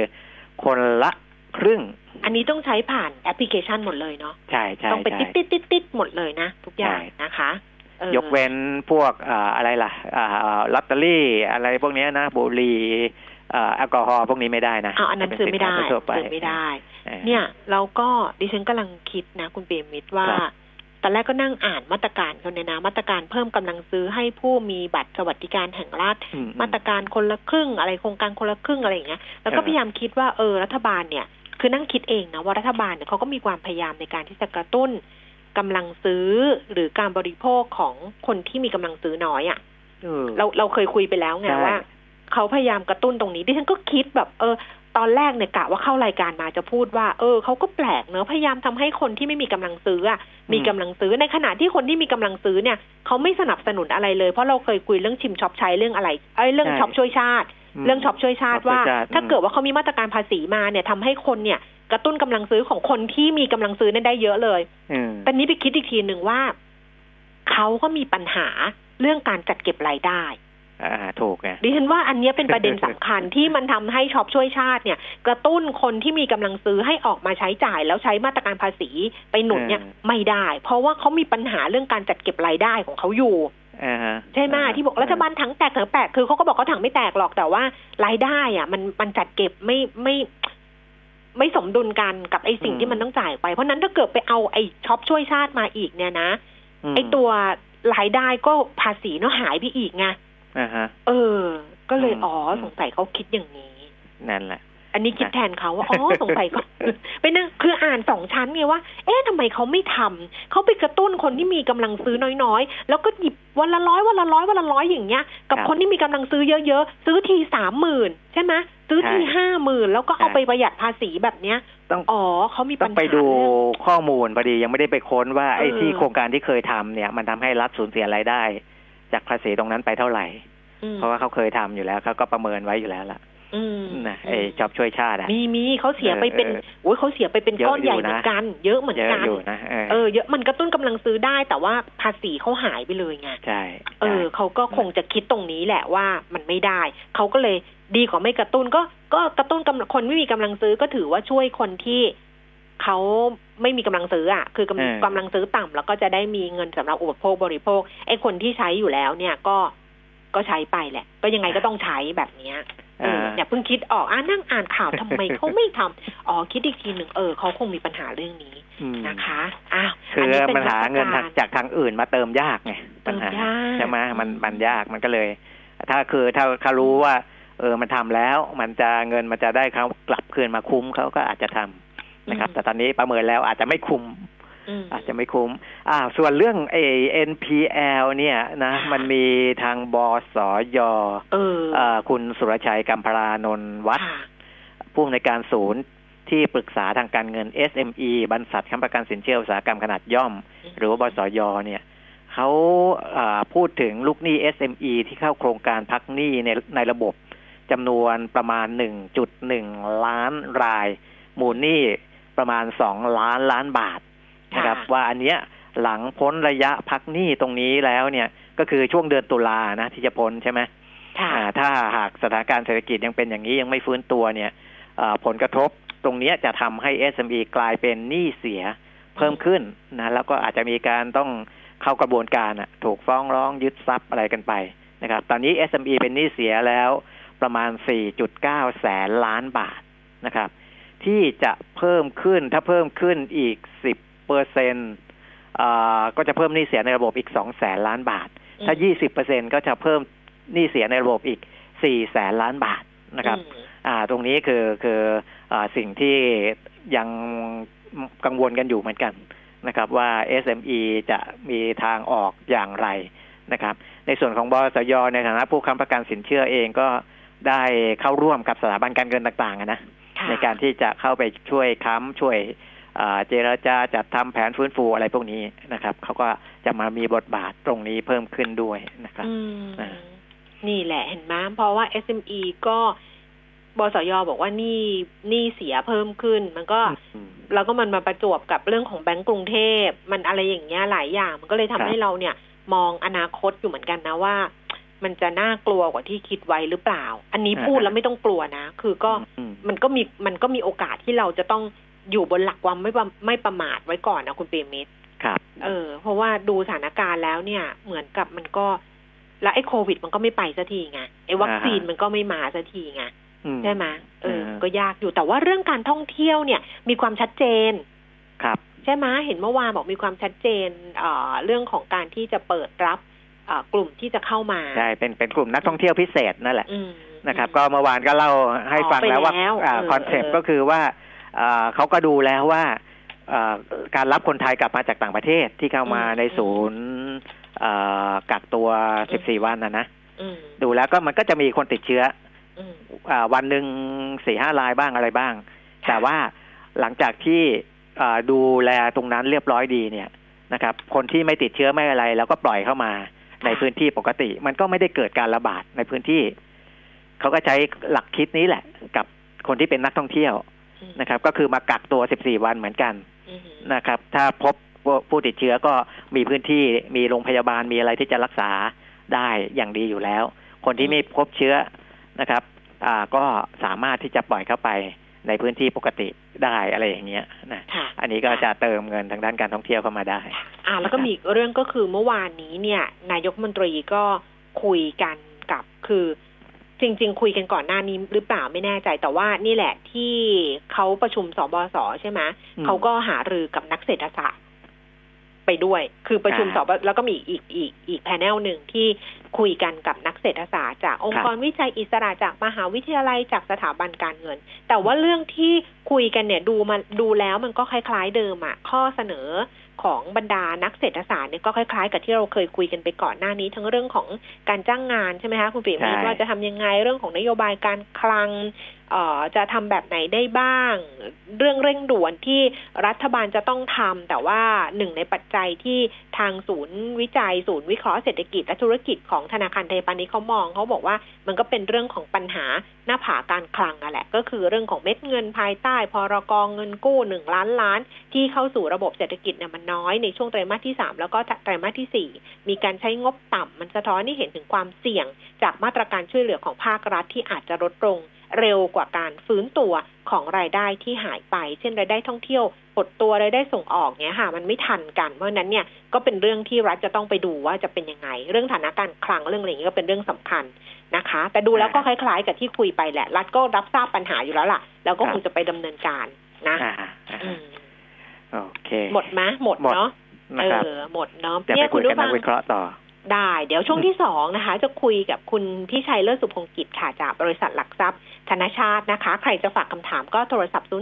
คนละครึ่ง อันนี้ต้องใช้ผ่านแอปพลิเคชันหมดเลยเนาะใช่ใช่ต้องไปใช่ติดติดติดติดหมดเลยนะ ทุกอย่างใช่นะคะออยกเว้นพวกอ่าอะไรล่ะอ่าลอตเตอรี่อะไรพวกเนี้ยนะบุหรี่อ่า แอลกอฮอล์พวกนี้ไม่ได้นะอ้าวอันนั้นซื้อไม่ได้เป็นสินค้าทั่วปซื้อไม่ได้ออเนี่ยเราก็ดิฉันกำลังคิดนะ คุณเปรมมิตรว่าครับตอนแรกก็นั่งอ่านมาตรการเขาเนี่ยนะมาตรการเพิ่มกำลังซื้อให้ผู้มีบัตรสวัสดิการแห่งรัฐอืมาตรการคนละครึ่ง อะไรโครงการคนละครึ่งอะไรอย่างเงี้ยแล้วก็เออพยายามคิดว่าเออรัฐบาลเนี่ย คือนั่งคิดเองนะว่ารัฐบาลเนี่ยเขาก็มีความพยายามในการที่จะกระตุ้นกำลังซื้อหรือการบริโภคของคนที่มีกำลังซื้อน้อยอะ่ะเออเราเราเคยคุยไปแล้วไงใช่ว่า เขาพยายามกระตุ้นตรงนี้ดิฉันก็คิดแบบ เออ ตอนแรกเนี่ยกะว่าเข้ารายการมาจะพูดว่า เออเขาก็แปลกเนอะพยายามทำให้คนที่ไม่มีกำลังซื้ออะมีกำลังซื้อในขณะที่คนที่มีกำลังซื้อเนี่ยเขาไม่สนับสนุนอะไรเลยเพราะเราเคยคุยเรื่องชิมช็อปใช้เรื่องอะไรเอ้ยเรื่องใช่ช็อปช่วยชาติ อืมเรื่องช็อปช่วยชาติช็อปช่วยว่าชาติถ้าอืมเกิดว่าเขามีมาตรการภาษีมาเนี่ยทำให้คนเนี่ยกระตุ้นกำลังซื้อของคนที่มีกำลังซื้อเนี่ยได้เยอะเลยอืมแต่นี้ไปคิดอีกทีหนึ่งว่าเขาก็มีปัญหาเรื่องการจัดเก็บรายได้อ่า ถูกไงดิฉันว่าอันเนี้ยเป็นประเด็นสำคัญที่มันทำให้ช็อปช่วยชาติเนี่ย กระตุ้นคนที่มีกำลังซื้อให้ออกมาใช้จ่าย แล้วใช้มาตรการภาษีไปหนุนเนี่ยอืมไม่ได้ เพราะว่าเขามีปัญหาเรื่องการจัดเก็บรายได้ของเขาอยู่อ่าฮะใช่ไหมที่บอกรัฐบาลถังแตกถังแตกคือเขาก็บอกเขาถังไม่แตกหรอกแต่ว่ารายได้อะ มันมันจัดเก็บไม่ไม่ไม่สมดุลกันกับไอ้สิ่งอืมที่มันต้องจ่ายไป เพราะฉะนั้นถ้าเกิดไปเอาไอ้ช็อปช่วยชาติมาอีกเนี่ยนะมไอ้ตัวรายได้ก็ภาษีเนาะหายไปอีกไง อ่าฮะ เออ ก็เลยอืมอ๋ออมสงสัยเขาคิดอย่างนี้ นั่นแหละ อันนี้คิดนะแทนเขาว่าอ๋อสงสัยเขาไปนั่งคืออ่านสองชั้นไงว่า เอ๊ะทำไมเขาไม่ทำเขาไปกระตุ้นคนที่มีกำลังซื้อน้อยๆ แล้วก็หยิบวันละร้อยวันละร้อยวันละร้อยอย่างเงี้ย กับครับคนที่มีกำลังซื้อเยอะๆซื้อทีสามหมื่นใช่ไหมซื้อทีใช่ห้าหมื่นแล้วก็เอาใช่ไปประหยัดภาษีแบบเนี้ยต้องอ๋อเขามีต้ปัอญงหาไปดูเรื่องข้อมูลพอดียังไม่ได้ไปค้นว่าไอ้เออที่โครงการที่เคยทำเนี่ย มันทำให้รัฐสูญเสียรายได้ จากภาษีตรงนั้นไปเท่าไหร่อืมเพราะว่าเขาเคยทำอยู่แล้วเขาก็ประเมินไว้อยู่แล้วล่ะอืมนะไอ้จอบช่วยชาติอะมีมีเขาเสียไปเป็นเออโอ้ยเขาเสียไปเป็นเยอะก้อนใหญ่อยู่เหนะมือนกัน เยอะเหมือนเยอะกันอยู่นะเออเออเยอะมันกระตุ้นกำลังซื้อได้ แต่ว่าภาษีเขาหายไปเลยไงใช่เอใช่อเขาก็คงจะคิดตรงนี้แหละว่ามันไม่ได้เขาก็เลยดีกว่าไม่กระตุ้นก็ก็กระตุ้นกำลังคนไม่มีกำลังซื้อก็ถือว่าช่วยคนที่เขา ไม่มีกำลังซื้ออะคือกำเออกำลังซื้อต่ำแล้วก็จะได้มีเงินสำหรับอุปโภคบริโภคไอ้คนที่ใช้อยู่แล้วเนี่ยก็ก็ใช้ไปแหละ ก็ยังไงก็ต้องใช้แบบเนี้ยเอออย่าเพิ่งคิดออกอ่านั่งอ่านข่าวทำไมเขาไม่ทำอ๋อคิดอีกทีหนึ่งเออเขาคงมีปัญหาเรื่องนี้อืมนะคะอ้าวคืออัเป็มันหาเงินมตรทางจากทางอื่นมาเติมยากไงเติปัญมหายากใช่ไหมมันอืมมันยากมันก็เลย ถ้าคือถ้าเขารู้ว่า เออมันทำแล้ว มันจะเงินมันจะได้เขากลับคืนมาคุ้มเขาก็อาจจะทำ นะครับ แต่ตอนนี้ประเมินแล้วอาจจะไม่คุ้มมอาจจะไม่คุ้ม อ่า ส่วนเรื่องเอ NPL เนี่ยนะค่ะมันมีทางบสยเออเอ่อคุณสุรชัยกัมพรานนท์วัดค่ะผู้อำนวยการศูนย์ที่ปรึกษาทางการเงิน SME บรรษัทค้ำประกันสินเชื่ออุตสาหกรรมขนาดย่อม หรือว่าบสยเนี่ยเขาอ่าพูดถึงลูกหนี้ SME ที่เข้าโครงการพักหนี้ในในระบบจำนวนประมาณ 1.1 ล้านราย มูลหนี้ ประมาณ2ล้านล้านบาทนะครับค่ะว่าอันเนี้ยหลังพ้นระยะพักหนี้ตรงนี้แล้วเนี่ยก็คือช่วงเดือนตุลานะที่จะพ้นใช่ไหมค่ะอ่าถ้าหากสถานการณ์เศรษฐกิจยังเป็นอย่างนี้ยังไม่ฟื้นตัวเนี่ยอ่าผลกระทบตรงเนี้ยจะทำให้ SME กลายเป็นหนี้เสียเพิ่มขึ้นนะแล้วก็อาจจะมีการต้องเข้ากระบวนการอะถูกฟ้องร้องยึดทรัพย์อะไรกันไปนะครับ ตอนนี้ SME เป็นหนี้เสียแล้วประมาณ 4.9 แสนล้านบาทนะครับ ที่จะเพิ่มขึ้นถ้าเพิ่มขึ้นอีก10เปอร์เซ็นก็จะเพิ่มหนี้เสียในระบบอีก2แสนล้านบาท ถ้า20เปอร์เซ็นก็จะเพิ่มหนี้เสียในระบบอีก4แสนล้านบาทนะครับอืมอ่า ตรงนี้คือคืออาสิ่งที่ยังกังวลกันอยู่เหมือนกันนะครับ ว่า SME จะมีทางออกอย่างไรนะครับ ในส่วนของบสยในฐานะผู้ค้ำประกันสินเชื่อเองก็ได้เข้าร่วมกับสถาบันการเงินต่างๆอะนะค่ะ ในการที่จะเข้าไปช่วยค้ำช่วยอ่าเจรจาจัดทำแผนฟื้นฟูอะไรพวกนี้นะครับเขาก็จะมามีบทบาทตรงนี้เพิ่มขึ้นด้วยนะครับอืมอ่านี่แหละเห็นไหมเพราะว่า SME ก็บสยบอกว่านี่นี่เสียเพิ่มขึ้น มันก็อืมแล้วก็มันมาประจวบกับเรื่องของแบงก์กรุงเทพมันอะไรอย่างเงี้ยหลายอย่าง มันก็เลยทำครับให้เราเนี่ย มองอนาคตอยู่เหมือนกันนะว่า มันจะน่ากลัวกว่าที่คิดไว้หรือเปล่า อันนี้พูดแล้วไม่ต้องกลัวนะ คือก็อืมมันก็มีมันก็มีโอกาสที่เราจะต้องอยู่บนหลักความไม่ประไม่ประมาทไว้ก่อนนะคุณเปรมิตรครับ เออ เพราะว่าดูสถานการณ์แล้วเนี่ย เหมือนกับมันก็ แล้วไอ้โควิด มันก็ไม่ไปสักทีไงไอ้วัคซีนอ่าฮะมันก็ไม่มาสักทีไงอืมใช่ไหมเอออ่าฮะก็ยากอยู่แต่ว่าเรื่องการท่องเที่ยวเนี่ย มีความชัดเจน ครับ ใช่ไหมเห็นเมื่อวานบอกมีความชัดเจนเอ่อเรื่องของการที่จะเปิดรับเอ่อ กลุ่มที่จะเข้ามาใช่เป็นเป็นกลุ่มนักท่องเที่ยวพิเศษนั่นแหละอืมนะครับอืมก็เมื่อวานก็เล่าให้ฟังอ๋อไปแล้วว่าแล้วเออคอนเซปต์เออก็คือว่าอ่าเขาก็ดูแล้วว่าอ่าการรับคนไทยกลับมาจากต่างประเทศที่เข้ามาในศูนย์อ่ากักตัว 14 วันนะนะอืมดูแล้วก็มันก็จะมีคนติดเชื้ออืมอ่าวันหนึ่งสี่ห้ารายบ้างอะไรบ้างค่ะแต่ว่าหลังจากที่อ่าดูแลตรงนั้นเรียบร้อยดีเนี่ยนะครับ คนที่ไม่ติดเชื้อไม่อะไร แล้วก็ปล่อยเข้ามา ในพื้นที่ปกติ มันก็ไม่ได้เกิดการระบาดในพื้นที่ เขาก็ใช้หลักคิดนี้แหละ กับคนที่เป็นนักท่องเที่ยวอืมนะครับ ก็คือมากักตัว 14 วันเหมือนกันอืมนะครับ ถ้าพบผู้ผู้ติดเชื้อก็มีพื้นที่มีโรงพยาบาลมีอะไรที่จะรักษาได้อย่างดีอยู่แล้ว คนที่ไม่พบเชื้อนะครับ อ่าก็สามารถที่จะปล่อยเข้าไป ในพื้นที่ปกติได้อะไรอย่างเงี้ยนะค่ะอันนี้ก็จะเติมเงินทางด้านการท่องเที่ยวเข้ามาได้ อ่า แล้วก็มีอีกเรื่องก็คือเมื่อวานนี้เนี่ย นายกรัฐมนตรีก็คุยกันกับคือจจริง ๆ คุยกันก่อนหน้านี้หรือเปล่าไม่แน่ใจแต่ว่านี่แหละที่เขาประชุมสบสใช่ไหมอืมเขาก็หารือกับนักเศรษฐศาสตร์ ไปด้วย คือประชุมสอ่าบแล้วก็มีอีกอีกอีกแผนลหนึ่งที่คุยกันกับนักเศรษฐศาสตร์จากองค์กรวิจัยอิสระจากมหาวิทยาลัยจากสถาบันการเงิน แต่ว่าเรื่องที่คุยกันเนี่ยดูมาดูแล้วมันก็คล้ายๆเดิมอะข้อเสนอของบรรดานักเศรษฐศาสตร์เนี่ยก็คล้ายๆ กับที่เราเคยคุยกันไปก่อนหน้านี้ ทั้งเรื่องของการจ้างงานใช่ไหมคะคุณปิ่มใช่ว่าจะทำยังไงเรื่องของนโยบายการคลังเอ่อ จะทำแบบไหนได้บ้าง เรื่องเร่งด่วนที่รัฐบาลจะต้องทำแต่ว่าหนึ่งในปัจจัยที่ทางศูนย์วิจัย ศูนย์วิเคราะห์เศรษฐกิจและธุรกิจของธนาคารไทยพาณิชย์เขามองเขาบอกว่ามันก็เป็นเรื่องของปัญหาหน้าผาการคลังอะแหละ ก็คือเรื่องของเม็ดเงินภายใต้พรกองเงินกู้หนึ่งล้านล้าน ที่เข้าสู่ระบบเศรษฐกิจเนี่ยมันน้อยในช่วงไตรมาสที่สามแล้วก็ไตรมาสที่สี่มีการใช้งบต่ำมันสะท้อนให้เห็นถึงความเสี่ยง จากมาตรการช่วยเหลือของภาครัฐที่อาจจะลดลง เร็วกว่าการฟื้นตัวของรายได้ที่หายไป เช่นรายได้ท่องเที่ยวหดตัวรายได้ส่งออกเนี่ยค่ะ มันไม่ทันกัน เพราะฉะนั้นเนี่ยก็เป็นเรื่องที่รัฐจะต้องไปดูว่าจะเป็นยังไง เรื่องฐานะการคลังเรื่องอะไรอย่างนี้ก็เป็นเรื่องสำคัญนะคะ แต่ดูแล้วก็คล้าย ๆ กับที่คุยไปแหละ รัฐก็รับทราบปัญหาอยู่แล้วล่ะ แล้วก็คงจะไปดำเนินการนะอ่าอ่าอืมโอเค หมดไหมหมดหมดเนาะนะเอครับอหมดเนาะเดี๋ยวเนี่ไปยคุคุยณกับผู้นัฟักงวิเคราะห์ต่อได้ เดี๋ยวช่วงที่สองนะคะ จะคุยกับคุณพี่ชัยเลิศสุพงกิจค่ะจากบริษัทหลักทรัพย์ ธนชาตินะคะ ใครจะฝากคำถามก็โทรศัพท์ 0 2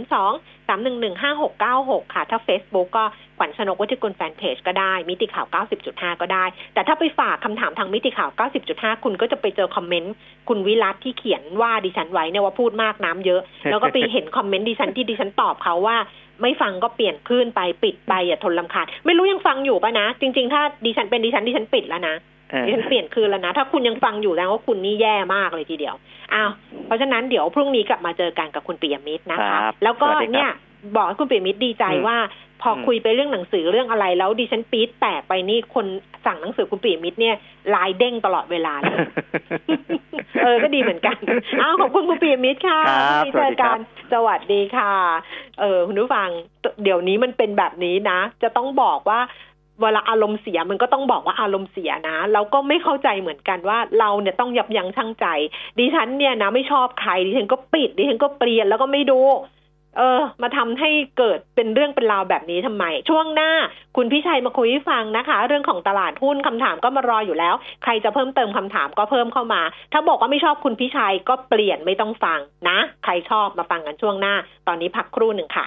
3 1 1 5 6 9 6 ค่ะ ถ้า Facebook ก็ขวัญชนกวัฒกุลแฟนเพจก็ได้ มิติข่าว 90.5 ก็ได้ แต่ถ้าไปฝากคำถามทางมิติข่าว 90.5 คุณก็จะไปเจอคอมเมนต์คุณวิรัตที่เขียนว่าดิฉันไว้เนี่ยว่าพูดมากน้ำเยอะ แล้วก็ไปเห็นคอมเมนต์ดิฉันที่ดิฉันตอบเขาว่าไม่ฟังก็เปลี่ยนคลื่นไปปิดไปอย่าทนลำคาญไม่รู้ยังฟังอยู่ปะนะ จริง ๆ ถ้าดิฉันเป็นดิฉันดิฉันปิดแล้วนะเออดิฉั นเปลี่ยนคืนแล้วนะ ถ้าคุณยังฟังอยู่แสดงว่าคุณนี่แย่มากเลยทีเดียวอ้าวเพราะฉะนั้นเดี๋ยวพรุ่งนี้กลับมาเจอกันกับคุณปิยมิตรนะคคะรับแล้วก็สวัสดีครับเนี่ยบอกให้คุณปิยมิตรดีใจอืมว่า พออมคุยไปเรื่องหนังสือเรื่องอะไรแล้วดิฉันปี๊ดแตกไปนี่คนสั่งหนังสือคุณปิยมิตรเนี่ยไลายเด้งตลอดเวลาเลยเออก็ดีเหมือนกันอ้าวขอบคุณคุณปิยมิตรค่ะครับพรุ่งนี้เจอกันสวัสดีครับสวัสดีค่ะ เออคุณผู้ฟังเดี๋ยวนี้มันเป็นแบบนี้นะ จะต้องบอกว่า เวลาอารมณ์เสียมันก็ต้องบอกว่าอารมณ์เสียนะเราก็ไม่เข้าใจเหมือนกันว่าเราเนี่ยต้องยับยั้งชั่งใจ ดิฉันเนี่ยนะไม่ชอบใครดิฉันก็ปิดดิฉันก็เปลี่ยนแล้วก็ไม่ดู เออ มาทำให้เกิดเป็นเรื่องเป็นราวแบบนี้ทำไม ช่วงหน้า คุณพิชัยมาคุยให้ฟังนะคะ เรื่องของตลาดหุ้นคำถามก็มารออยู่แล้ว ใครจะเพิ่มเติมคำถามก็เพิ่มเข้ามา ถ้าบอกว่าไม่ชอบคุณพิชัยก็เปลี่ยนไม่ต้องฟังนะ ใครชอบมาฟังกันช่วงหน้า ตอนนี้พักครู่หนึ่งค่ะ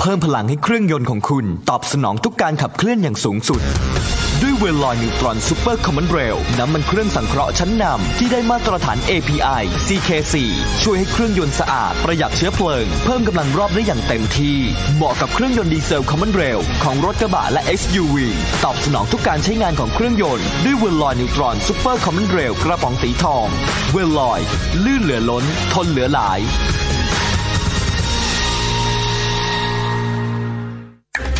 เพิ่มพลังให้เครื่องยนต์ของคุณ ตอบสนองทุกการขับเคลื่อนอย่างสูงสุด ด้วยเวลลอย Neutron Super Common Rail น้ำมันเครื่องสังเคราะห์ชั้นนำที่ได้มาตรฐาน API CK4 ช่วยให้เครื่องยนต์สะอาดประหยัดเชื้อเพลิง เพิ่มกำลังรอบได้อย่างเต็มที่ เหมาะกับเครื่องยนต์ดีเซล common rail ของรถกระบะและ SUV ตอบสนองทุกการใช้งานของเครื่องยนต์ด้วยเวลลอย Neutron Super Common Rail กระป๋องสีทอง เวลลอย ลื่นเหลือล้น ทนเหลือหลาย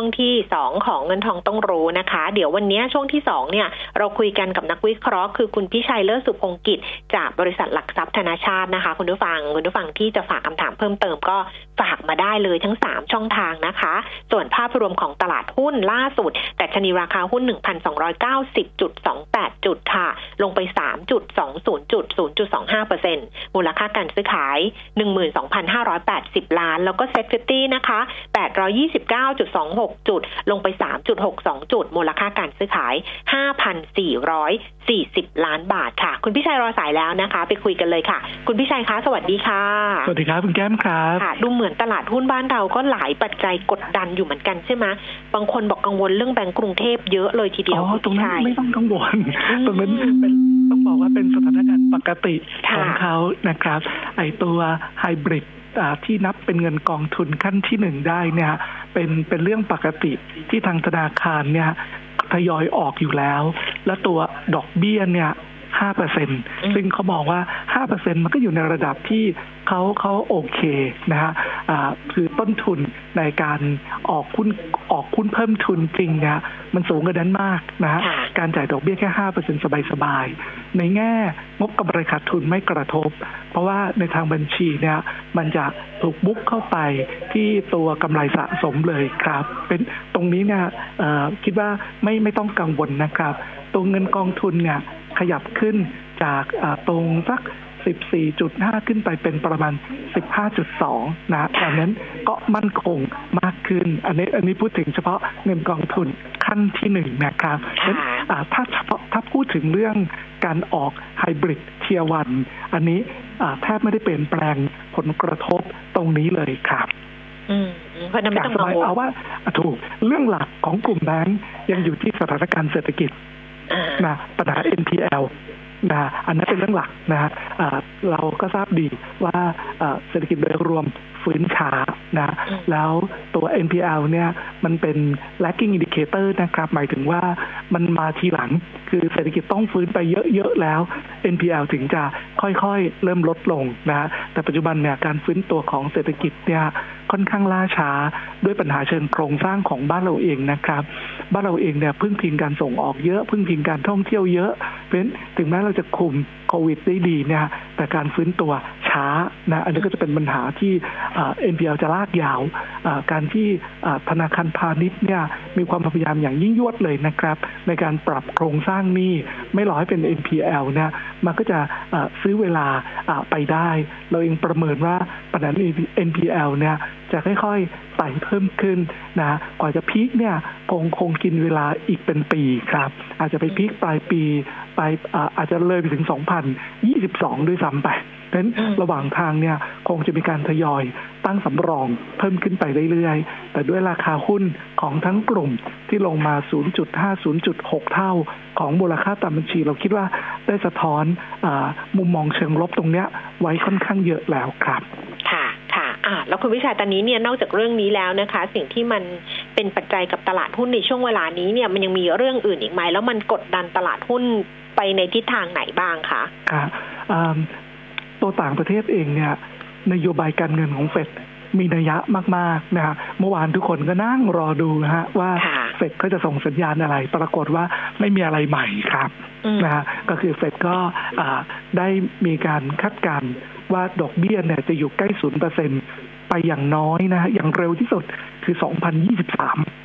วงงที่2ของเงินทองต้องรู้นะคะ เดี๋ยววันนี้ช่วงที่2เนี่ยเราคุยกันกับนักวิเคราะห์คือคุณพิชัยเลิศสุพงกิจ จากบริษัทหลักทรัพย์ธนาชาตินะคะ คุณผู้ฟังคุณผู้ฟังที่จะฝากคำถามเพิ่มเติมก็ฝากมาได้เลยทั้ง 3 ช่องทางนะคะ ส่วนภาพรวมของตลาดหุ้นล่าสุดแต่ชนีราคาหุ้น 1,290.28 จุดค่ะ ลงไป 3.20 จุด 0.25%มูลค่าการซื้อขาย 12,580 ล้าน แล้วก็เซ็ตฟิตี้นะคะ 829.26จุด ลงไป 3.62 จุด มูลค่าการซื้อขาย 5,440 ล้านบาทค่ะ คุณพิชัยรอสายแล้วนะคะ ไปคุยกันเลยค่ะ คุณพิชัยคะ สวัสดีค่ะ สวัสดีครับคุณแก้มครับค่ะดูเหมือนตลาดหุ้นบ้านเราก็หลายปัจจัยกดดันอยู่เหมือนกันใช่ไหมบางคนบอกกังวลเรื่องแบงก์กรุงเทพเยอะเลยทีเดียวอ๋อคุณตรงพินั้นชัยไม่ต้องกังวลอืมตรงนั้นเป็นต้องบอกว่าเป็นสถานการณ์ปกติค่ะของเขานะครับ ไอตัวไฮบริดอ่า ที่นับเป็นเงินกองทุนขั้นที่หนึ่งได้เนี่ยเป็นเป็นเรื่องปกติที่ทางธนาคารเนี่ยทยอยออกอยู่แล้ว และตัวดอกเบี้ยเนี่ย ห้าเปอร์เซ็นซึ่งเขามองว่าห้าเปอร์เซ็นมันก็อยู่ในระดับที่เขาเขาโอเคนะฮะอ่าคือต้นทุนในการออกหุ้นออกหุ้นเพิ่มทุนจริงเนี่ยมันสูงกว่านั้นมากนะฮะค่ะการจ่ายดอกเบี้ยแค่ห้าเปอร์เซ็นสบายๆ ในแง่งบกำไรขาดทุนไม่กระทบ เพราะว่าในทางบัญชีเนี่ยมันจะถูกบุ๊กเข้าไปที่ตัวกำไรสะสมเลยครับ เป็นตรงนี้เนี่ยเอ่อคิดว่าไม่ไม่ต้องกังวลนะครับ ตัวเงินกองทุนเนี่ย ขยับขึ้นจากอ่าตรงสัก 14.5 ขึ้นไปเป็นประมาณ 15.2 นะดังนั้นก็มั่นคงมากขึ้น อันนี้อันนี้พูดถึงเฉพาะเงินกองทุนขั้นที่หนึ่งนะครับค่ะงั้นอ่าถ้าเฉพาะถ้าพูดถึงเรื่องการออกไฮบริดเทียวัน อันนี้อ่าแทบไม่ได้เปลี่ยนแปลงผลกระทบตรงนี้เลยครับอืมเพราะฉะนั้นไม่ต้องกังวลเอาว่าอะถูกเรื่องหลักของกลุ่มแบงก์ยังอยู่ที่สถานการณ์เศรษฐกิจอ่า นะปัญหา NPL นะอันนั้นเป็นเรื่องหลักนะฮะอ่าเราก็ทราบดีว่าอ่าเศรษฐกิจโดยรวมฟื้นช้านะอืมแล้วตัว NPL เนี่ยมันเป็น lagging indicator นะครับ หมายถึงว่ามันมาทีหลัง คือเศรษฐกิจต้องฟื้นไปเยอะ ๆ แล้ว NPL ถึงจะ ค่อยๆ เริ่มลดลงนะฮะแต่ปัจจุบันเนี่ยการฟื้นตัวของเศรษฐกิจเนี่ยค่อนข้างล่าช้าด้วยปัญหาเชิงโครงสร้างของบ้านเราเองนะครับ บ้านเราเองเนี่ยพึ่งพิงการส่งออกเยอะพึ่งพิงการท่องเที่ยวเยอะเพราะฉะนั้นถึงแม้เราจะคุมโควิดได้ดีเนี่ยแต่การฟื้นตัวช้านะอันนี้ก็จะเป็นปัญหาที่เอ่า NPL จะลากยาวการที่ธนาคารพาณิชย์เนี่ยมีความพยายามอย่างยิ่งยวดเลยนะครับ ในการปรับโครงสร้างหนี้ไม่รอให้เป็น NPL เนี่ยมันก็จะอ่าซื้อเวลาไปได้ เราเองประเมินว่าปัญหา NPL เนี่ยจะค่อยๆไต่เพิ่มขึ้นนะกว่าจะพีคเนี่ยคงคงกินเวลาอีกเป็นปีครับ อาจจะไปพีคปลายปีปลายอาจจะเลยไปถึง 2022 ด้วยซ้ำไป นั้นอืมระหว่างทางเนี่ยคงจะมีการทยอยตั้งสำรองเพิ่มขึ้นไปเรื่อยๆ แต่ด้วยราคาหุ้นของทั้งกลุ่มที่ลงมา 0.5 0.6 เท่าของมูลค่าตามบัญชีเราคิดว่าได้สะท้อนอามุมมองเชิงลบตรงเนี้ยไว้ค่อนข้างเยอะแล้วครับค่ะค่ะอ่าแล้วคุณวิชาตอนนี้เนี่ยนอกจากเรื่องนี้แล้วนะคะ สิ่งที่มันเป็นปัจจัยกับตลาดหุ้นในช่วงเวลานี้เนี่ยมันยังมีเรื่องอื่นอีกไหมแล้วมันกดดันตลาดหุ้นไปในทิศทางไหนบ้างคะครับอ่า ตัวต่างประเทศเองเนี่ยนโยบายการเงินของเฟดมีนัยยะมากๆนะฮะเมื่อวานทุกคนก็นั่งรอดูนะฮะว่าค่ะเฟดเขาจะส่งสัญญาณอะไร ปรากฏว่าไม่มีอะไรใหม่ครับอืมนะฮะก็คือเฟดก็อ่าได้มีการคาดการณ์ว่าดอกเบี้ยเนี่ยจะอยู่ใกล้ศูนย์เปอร์เซ็นไปอย่างน้อยนะฮะอย่างเร็วที่สุดคือ 2023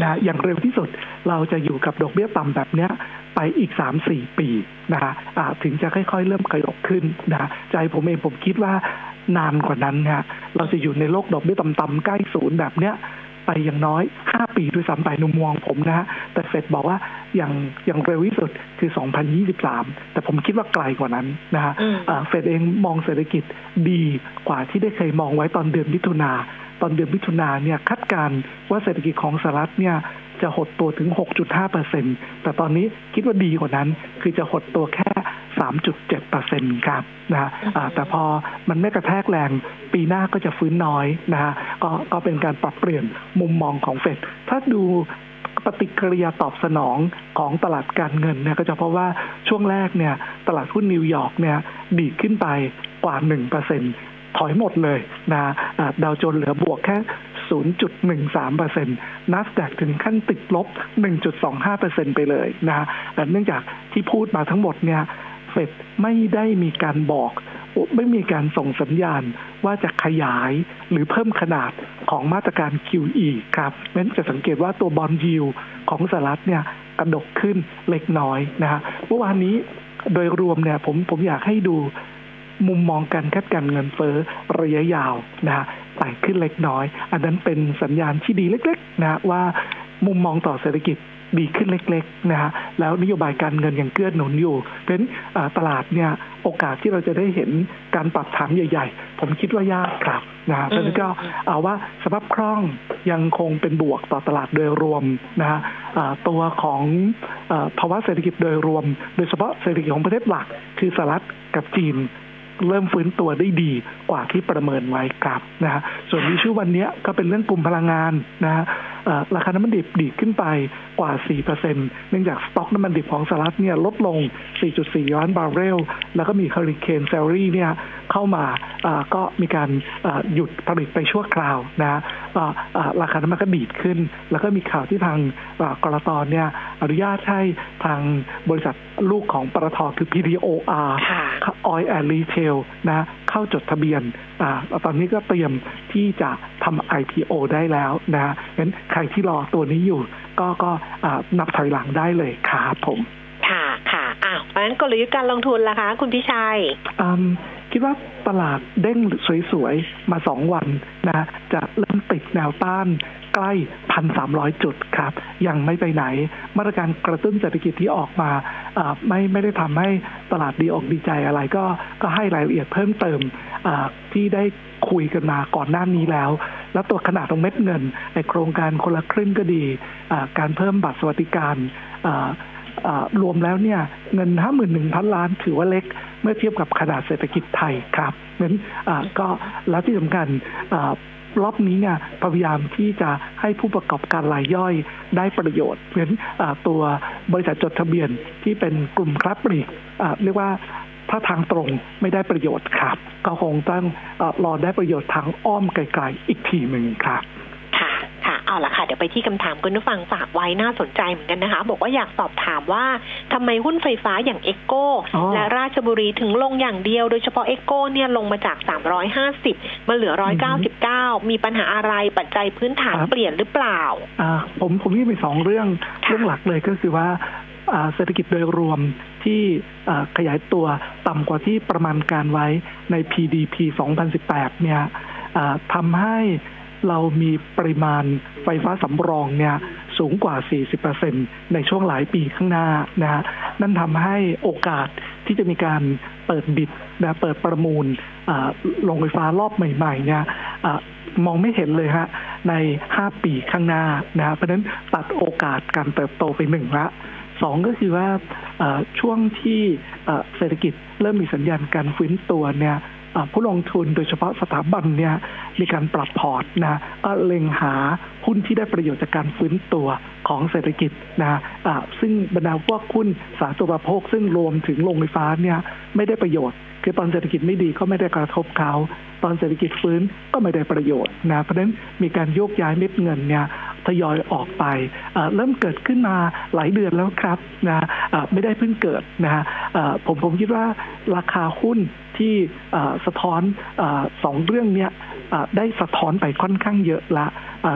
นะฮะอย่างเร็วที่สุดเราจะอยู่กับดอกเบี้ยต่ำแบบเนี้ยไปอีกสามสี่ปีนะฮะอ่าถึงจะค่อยๆ เริ่มขยบขึ้นนะฮะใจผมเองผมคิดว่านานกว่านั้นฮะเราจะอยู่ในโลกดอกเบี้ยต่ำๆใกล้ศูนย์แบบเนี้ยไปอย่างน้อยห้าปีด้วยซ้ำไปนุมมองผมนะฮะแต่เฟดบอกว่าอย่างอย่างเร็วที่สุดคือ 2023 แต่ผมคิดว่าไกลกว่านั้นนะฮะอืมอ่าเฟดเองมองเศรษฐกิจดีกว่าที่ได้เคยมองไว้ตอนเดือนมิถุนา ตอนเดือนมิถุนาเนี่ยคาดการว่าเศรษฐกิจของสหรัฐเนี่ยจะหดตัวถึง 6.5เปอร์เซ็นแต่ตอนนี้คิดว่าดีกว่านั้น คือจะหดตัวแค่ 3.7เปอร์เซ็นครับนะฮะแต่พอมันไม่กระแทกแรงปีหน้าก็จะฟื้นน้อยนะฮะก็ก็เป็นการปรับเปลี่ยนมุมมองของเฟดถ้าดูปฏิกิริยาตอบสนองของตลาดการเงินเนี่ยก็จะเพราะว่าช่วงแรกเนี่ยตลาดหุ้นนิวยอร์กเนี่ยดีดขึ้นไปกว่า 1% ถอยหมดเลยนะดาวโจนเหลือบวกแค่ 0.13%นัสแดกถึงขั้นติดลบ 1.25%ไปเลยนะเนื่องจากที่พูดมาทั้งหมดเนี่ยเฟดไม่ได้มีการบอกไม่มีการส่งสัญญาณว่าจะขยายหรือเพิ่มขนาดของมาตรการ QE ครับนั้นจะสังเกตว่าตัวบอลยิวของสหรัฐเนี่ยกระดกขึ้นเล็กน้อยนะฮะเมื่อวานนี้โดยรวมเนี่ยผมผมอยากให้ดู มุมมองการคาดการเงินเฟ้อระยะยาวนะฮะไต่ขึ้นเล็กน้อย อันนั้นเป็นสัญญาณที่ดีเล็กๆนะว่ามุมมองต่อเศรษฐกิจดีขึ้นเล็กๆนะฮะแล้วนโยบายการเงินยังเกื้อหนุนอยู่ เพราะฉะนั้นตลาดเนี่ยโอกาสที่เราจะได้เห็นการปรับฐานใหญ่ ๆ ผมคิดว่ายากครับนะฮะเพราะฉะนั้นก็เอาว่าสภาพคล่องยังคงเป็นบวกต่อตลาดโดยรวมนะฮะตัวของภาวะเศรษฐกิจโดยรวม โดยเฉพาะเศรษฐกิจของประเทศหลักคือสหรัฐกับจีน เริ่มฟื้นตัวได้ดีกว่าที่ประเมินไว้ครับนะฮะส่วนที่ชื่อวันนี้ก็เป็นเรื่องกลุ่มพลังงานนะฮะราคาน้ำมันดิบดีขึ้นไปกว่า 4%เนื่องจากสต็อกน้ำมันดิบของสหรัฐเนี่ยลดลง 4.4 ล้านบาร์เรล แล้วก็มีเฮอริเคนเซลลี่เนี่ยเข้ามาก็มีการหยุดผลิตไปชั่วคราวนะราคาน้ำมันก็ดีดขึ้น แล้วก็มีข่าวที่ทางกลตเนี่ยอนุญาตให้ทางบริษัทลูกของปตทคือ PTTOR Oil and Retail นะเข้าจดทะเบียนอตอนนี้ก็เตรียมที่จะทำ IPO ได้แล้วนะงั้นใครที่รอตัวนี้อยู่ ก็ก็นับถอยหลังได้เลยครับผม ค่ะค่ะอ้าวเพราะฉะนั้นกลยุทธ์การลงทุนล่ะคะ คุณพิชัยคิดว่าตลาดเด้งสวยๆ มาสองวันนะจะเริ่มติดแนวต้านใกล้พันสามร้อยจุดครับ ยังไม่ไปไหน มาตรการกระตุ้นเศรษฐกิจที่ออกมาไม่ไม่ได้ทำให้ตลาดดีออกดีใจอะไรก็ก็ให้รายละเอียดเพิ่มเติมที่ได้คุยกันมาก่อนหน้านี้แล้ว แล้วตัวขนาดของเม็ดเงิน ในโครงการคนละครึ่งก็ดี การเพิ่มบัตรสวัสดิการ รวมแล้วเนี่ยเงินห้าหมื่นหนึ่งพันล้านถือว่าเล็ก เมื่อเทียบกับขนาดเศรษฐกิจไทยครับนั้นก็แล้วที่สำคัญรอบนี้เนี่ยพยายามที่จะให้ผู้ประกอบการรายย่อยได้ประโยชน์เพราะฉะนั้นตัวบริษัทจดทะเบียนที่เป็นกลุ่มคลับปลีกเรียกว่าถ้าทางตรงไม่ได้ประโยชน์ครับ ก็คงต้องรอได้ประโยชน์ทางอ้อมไกลๆอีกทีหนึ่งครับ เอาละค่ะเดี๋ยวไปที่คำถามคุณผู้ฟังฝากไว้น่าสนใจเหมือนกันนะคะ บอกว่าอยากสอบถามว่าทำไมหุ้นไฟฟ้าอย่างเอ็กโกและราชบุรีถึงลงอย่างเดียว โดยเฉพาะเอ็กโกเนี่ยลงมาจาก 350 มาเหลือ 199 มีปัญหาอะไรปัจจัยพื้นฐานเปลี่ยนหรือเปล่าอ่าผมผมนี่มีสองเรื่องเรื่องหลักเลยก็คือว่าเศรษฐกิจโดยรวมที่ขยายตัวต่ำกว่าที่ประมาณการไว้ใน PDP 2018 เนี่ยทำให้ เรามีปริมาณไฟฟ้าสำรองเนี่ยสูงกว่า 40%ในช่วงหลายปีข้างหน้านะฮะนั่นทำให้โอกาสที่จะมีการเปิดบิดนะเปิดประมูลโรงไฟฟ้ารอบใหม่ๆเนี่ยมองไม่เห็นเลยฮะใน 5 ปีข้างหน้านะเพราะนั้นตัดโอกาสการเติบโตไปหนึ่งละสองก็คือว่าช่วงที่เศรษฐกิจเริ่มมีสัญญาณการฟื้นตัวเนี่ย ผู้ลงทุนโดยเฉพาะสถาบันเนี่ยมีการปรับพอร์ตนะก็เล็งหาหุ้นที่ได้ประโยชน์จากการฟื้นตัวของเศรษฐกิจนะะซึ่งบรรดาพวกหุ้นสาธารณูปโภคซึ่งรวมถึงโรงไฟฟ้าเนี่ยไม่ได้ประโยชน์ คือตอนเศรษฐกิจไม่ดีก็ไม่ได้กระทบเขา ตอนเศรษฐกิจฟื้นก็ไม่ได้ประโยชน์นะ เพราะฉะนั้นมีการโยกย้ายเม็ดเงินเนี่ยทยอยออกไป เริ่มเกิดขึ้นมาหลายเดือนแล้วครับนะไม่ได้เพิ่งเกิดนะผมผมคิดว่าราคาหุ้นที่สะท้อนสองเรื่องเนี้ได้สะท้อนไปค่อนข้างเยอะละ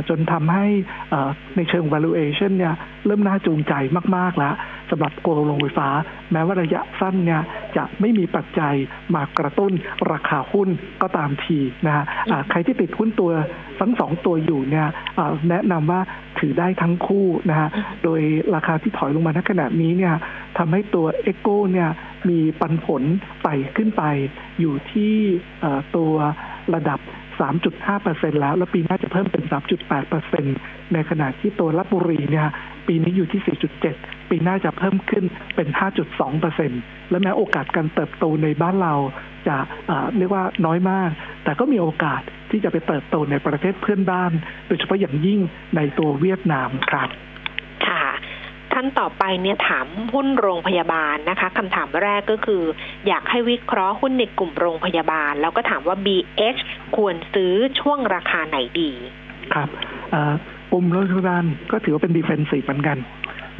จนทำให้ในเชิง valuation เนี่ยเริ่มน่าจูงใจมาก ๆ แล้วสำหรับโกลงไฟฟ้า แม้ว่าระยะสั้นเนี่ยจะไม่มีปัจจัยมากระตุ้นราคาหุ้นก็ตามทีนะฮะใครที่ติดหุ้นตัวทั้งสองตัวอยู่เนี่ยแนะนำว่าถือได้ทั้งคู่นะฮะโดยราคาที่ถอยลงมาณขณะนี้เนี่ยทำให้ตัวเอโก้เนี่ยมีปันผลไต่ขึ้นไป อยู่ที่ตัวระดับ 3.5%แล้ว แล้วปีหน้าจะเพิ่มเป็น 3.8%ในขณะที่ตัวรับบุรีเนี่ยปีนี้อยู่ที่ 4.7 ปีหน้าจะเพิ่มขึ้นเป็น 5.2%และแม้โอกาสการเติบโตในบ้านเราจะเรียกว่าน้อยมาก แต่ก็มีโอกาสที่จะไปเติบโตในประเทศเพื่อนบ้าน โดยเฉพาะอย่างยิ่งในตัวเวียดนามครับค่ะท่านต่อไปเนี่ยถามหุ้นโรงพยาบาลนะคะคำถามแรกก็คือ อยากให้วิเคราะห์หุ้นในกลุ่มโรงพยาบาล แล้วก็ถามว่า BH ควรซื้อช่วงราคาไหนดี ครับเอ่อกลุ่มรัฐบาลก็ถือว่าเป็นดีเฟนซีฟเหมือนกัน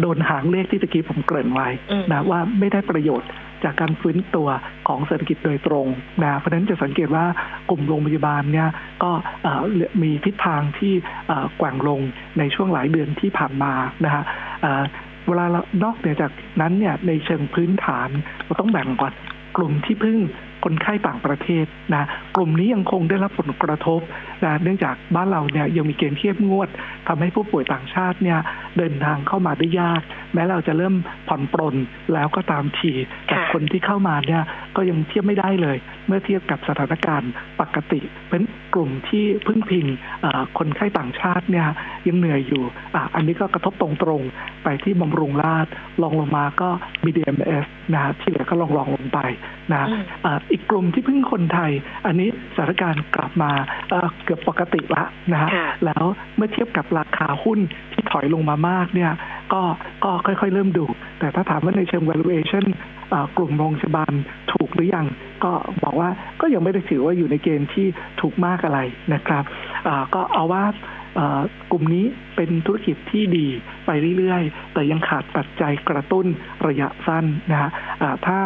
โดนหางเลขที่ตะกี้ผมเกริ่นไว้อืมนะว่าไม่ได้ประโยชน์จากการฟื้นตัวของเศรษฐกิจโดยตรงนะเพราะฉะนั้นจะสังเกตว่ากลุ่มโรงพยาบาลเนี่ยก็เอ่อมีทิศทางที่เอ่อแกว่งลงในช่วงหลายเดือนที่ผ่านมานะฮะเอ่อเวลาเรานอกเหนือจากนั้นเนี่ยในเชิงพื้นฐานเราต้องแบ่งก่อนกลุ่มที่พึ่ง คนไข้ต่างประเทศนะกลุ่มนี้ยังคงได้รับผลกระทบนะเนื่องจากบ้านเราเนี่ยยังมีเกณฑ์เข้มงวดทำให้ผู้ป่วยต่างชาติเนี่ยเดินทางเข้ามาได้ยาก แม้เราจะเริ่มผ่อนปรนแล้วก็ตามทีแต่ค่ะคนที่เข้ามาเนี่ยก็ยังเทียบไม่ได้เลย เมื่อเทียบกับสถานการณ์ปกติ เป็นกลุ่มที่พึ่งพิงเอ่อคนไข้ต่างชาติเนี่ยยังเหนื่อยอยู่อะอันนี้ก็กระทบตรงๆไปที่บำรุงราษฎร์ลองลงมาก็ BDMS นะฮะที่เหลือก็ลองลองๆลงไปนะอืมอ่าอีกกลุ่มที่พึ่งคนไทย อันนี้สถานการณ์กลับมาเอ่อเกือบปกติละนะฮะค่ะแล้วเมื่อเทียบกับราคาหุ้นที่ถอยลงมามากเนี่ยก็ก็ค่อยๆเริ่มดู แต่ถ้าถามว่าในเชิง valuation อ่ากลุ่มโรงพยาบาลถูกหรือยัง ก็บอกว่าก็ยังไม่ได้ถือว่าอยู่ในเกณฑ์ที่ถูกมากอะไรนะครับอ่าก็เอาว่าเอ่อ กลุ่มนี้เป็นธุรกิจที่ดีไปเรื่อยๆ แต่ยังขาดปัจจัยกระตุ้นระยะสั้นนะฮะอ่าถ้า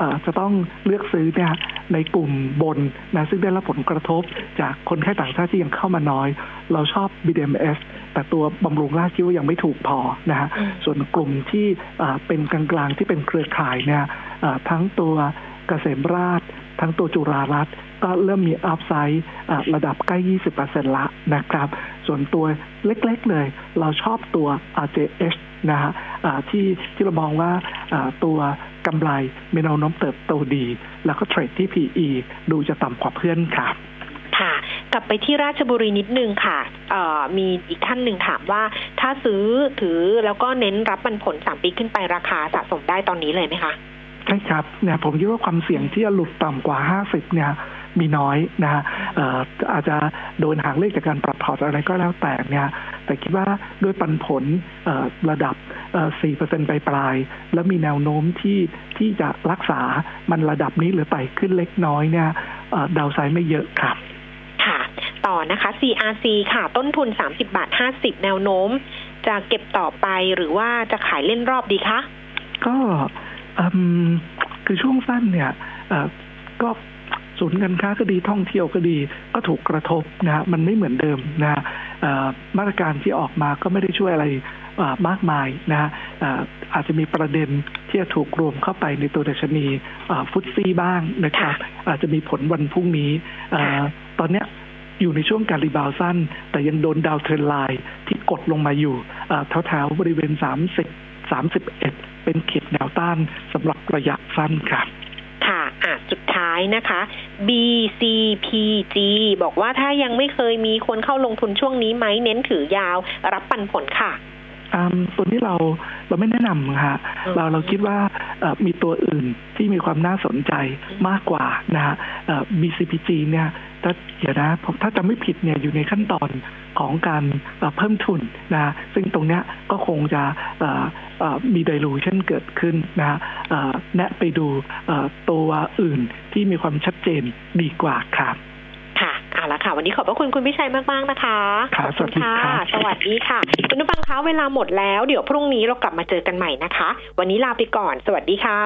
อ่าจะต้องเลือกซื้อเนี่ยในกลุ่มบนนะซึ่งได้รับผลกระทบจากคนไข้ต่างชาติที่ยังเข้ามาน้อย เราชอบ BDMs แต่ตัวบำรุงราษฎร์คิดว่ายังไม่ถูกพอนะฮะอืมส่วนกลุ่มที่อ่าเป็นกลางๆที่เป็นเครือข่ายเนี่ยอ่าทั้งตัวเกษมราช ทั้งตัวจุฬารัตน์ก็เริ่มมีอัพไซด์ระดับใกล้ 20%ละนะครับ ส่วนตัวเล็กๆเลย เราชอบตัว RJH นะฮะที่ที่เรามองว่าตัวกำไรมีแนวโน้มเติบโตดี แล้วก็เทรดที่ PE ดูจะต่ำกว่าเพื่อนครับค่ะ กลับไปที่ราชบุรีนิดนึงค่ะมีอีกท่านหนึ่งถามว่า ถ้าซื้อถือแล้วก็เน้นรับปันผลสามปีขึ้นไปราคาสะสมได้ตอนนี้เลยไหมคะ ใช่ครับเนี่ยผมคิดว่าความเสี่ยงที่จะหลุดต่ำกว่า 50 เนี่ยมีน้อยนะฮะเอ่ออาจจะโดนหางเลขจากการปรับพอร์ตอะไรก็แล้วแต่เนี่ยแต่คิดว่าด้วยปันผลเอ่อระดับเอ่อ4%ปลายปลายๆแล้วมีแนวโน้มที่ที่จะรักษามันระดับนี้หรือไต่ขึ้นเล็กน้อยเนี่ยเอ่อดาวไซด์ไม่เยอะครับค่ะต่อนะคะ CRC ค่ะ ต้นทุน 30 บาท 50 แนวโน้ม จะเก็บต่อไปหรือว่าจะขายเล่นรอบดีคะ ก็อืม คือช่วงสั้นเนี่ยเอ่อก็ศูนย์การค้าก็ดีท่องเที่ยวก็ดีก็ถูกกระทบนะฮะมันไม่เหมือนเดิมนะฮะเอ่อมาตรการที่ออกมาก็ไม่ได้ช่วยอะไรเอ่อมากมายนะฮะเอ่ออาจจะมีประเด็นที่จะถูกรวมเข้าไปในตัวดัชนีเอ่อ FTSE บ้างนะครับ อาจจะมีผลวันพรุ่งนี้เอ่อตอนเนี้ยอยู่ในช่วงการ rebound สั้น แต่ยังโดน downtrend line ที่กดลงมาอยู่เอ่อแถวๆบริเวณ 30 31 เป็นเขตแนวต้านสำหรับระยะสั้นครับค่ะอะ สุดท้ายนะคะ BCPG บอกว่าถ้ายังไม่เคยมีคนเข้าลงทุนช่วงนี้ไหมเน้นถือยาวรับปันผลค่ะ ตัวนี้เราเราไม่แนะนำฮะอืมเราเราคิดว่าเอ่อมีตัวอื่นที่มีความน่าสนใจมากกว่านะฮะเอ่อ BCPG เนี่ยถ้าเดี๋ยวนะผมถ้าจำไม่ผิดเนี่ยอยู่ในขั้นตอนของการเอ่อเพิ่มทุนนะฮะซึ่งตรงเนี้ยก็คงจะเอ่อเอ่อมี dilution เกิดขึ้นนะฮะเอ่อแนะไปดูเอ่อตัวอื่นที่มีความชัดเจนดีกว่าครับค่ะ เอาละค่ะ วันนี้ขอบพระคุณคุณพิชัยมากๆนะคะครับขอบคุณค่ะ สวัสดีครับสวัสดีค่ะ คุณผู้ฟังคะเวลาหมดแล้ว เดี๋ยวพรุ่งนี้เรากลับมาเจอกันใหม่นะคะ วันนี้ลาไปก่อน สวัสดีค่ะ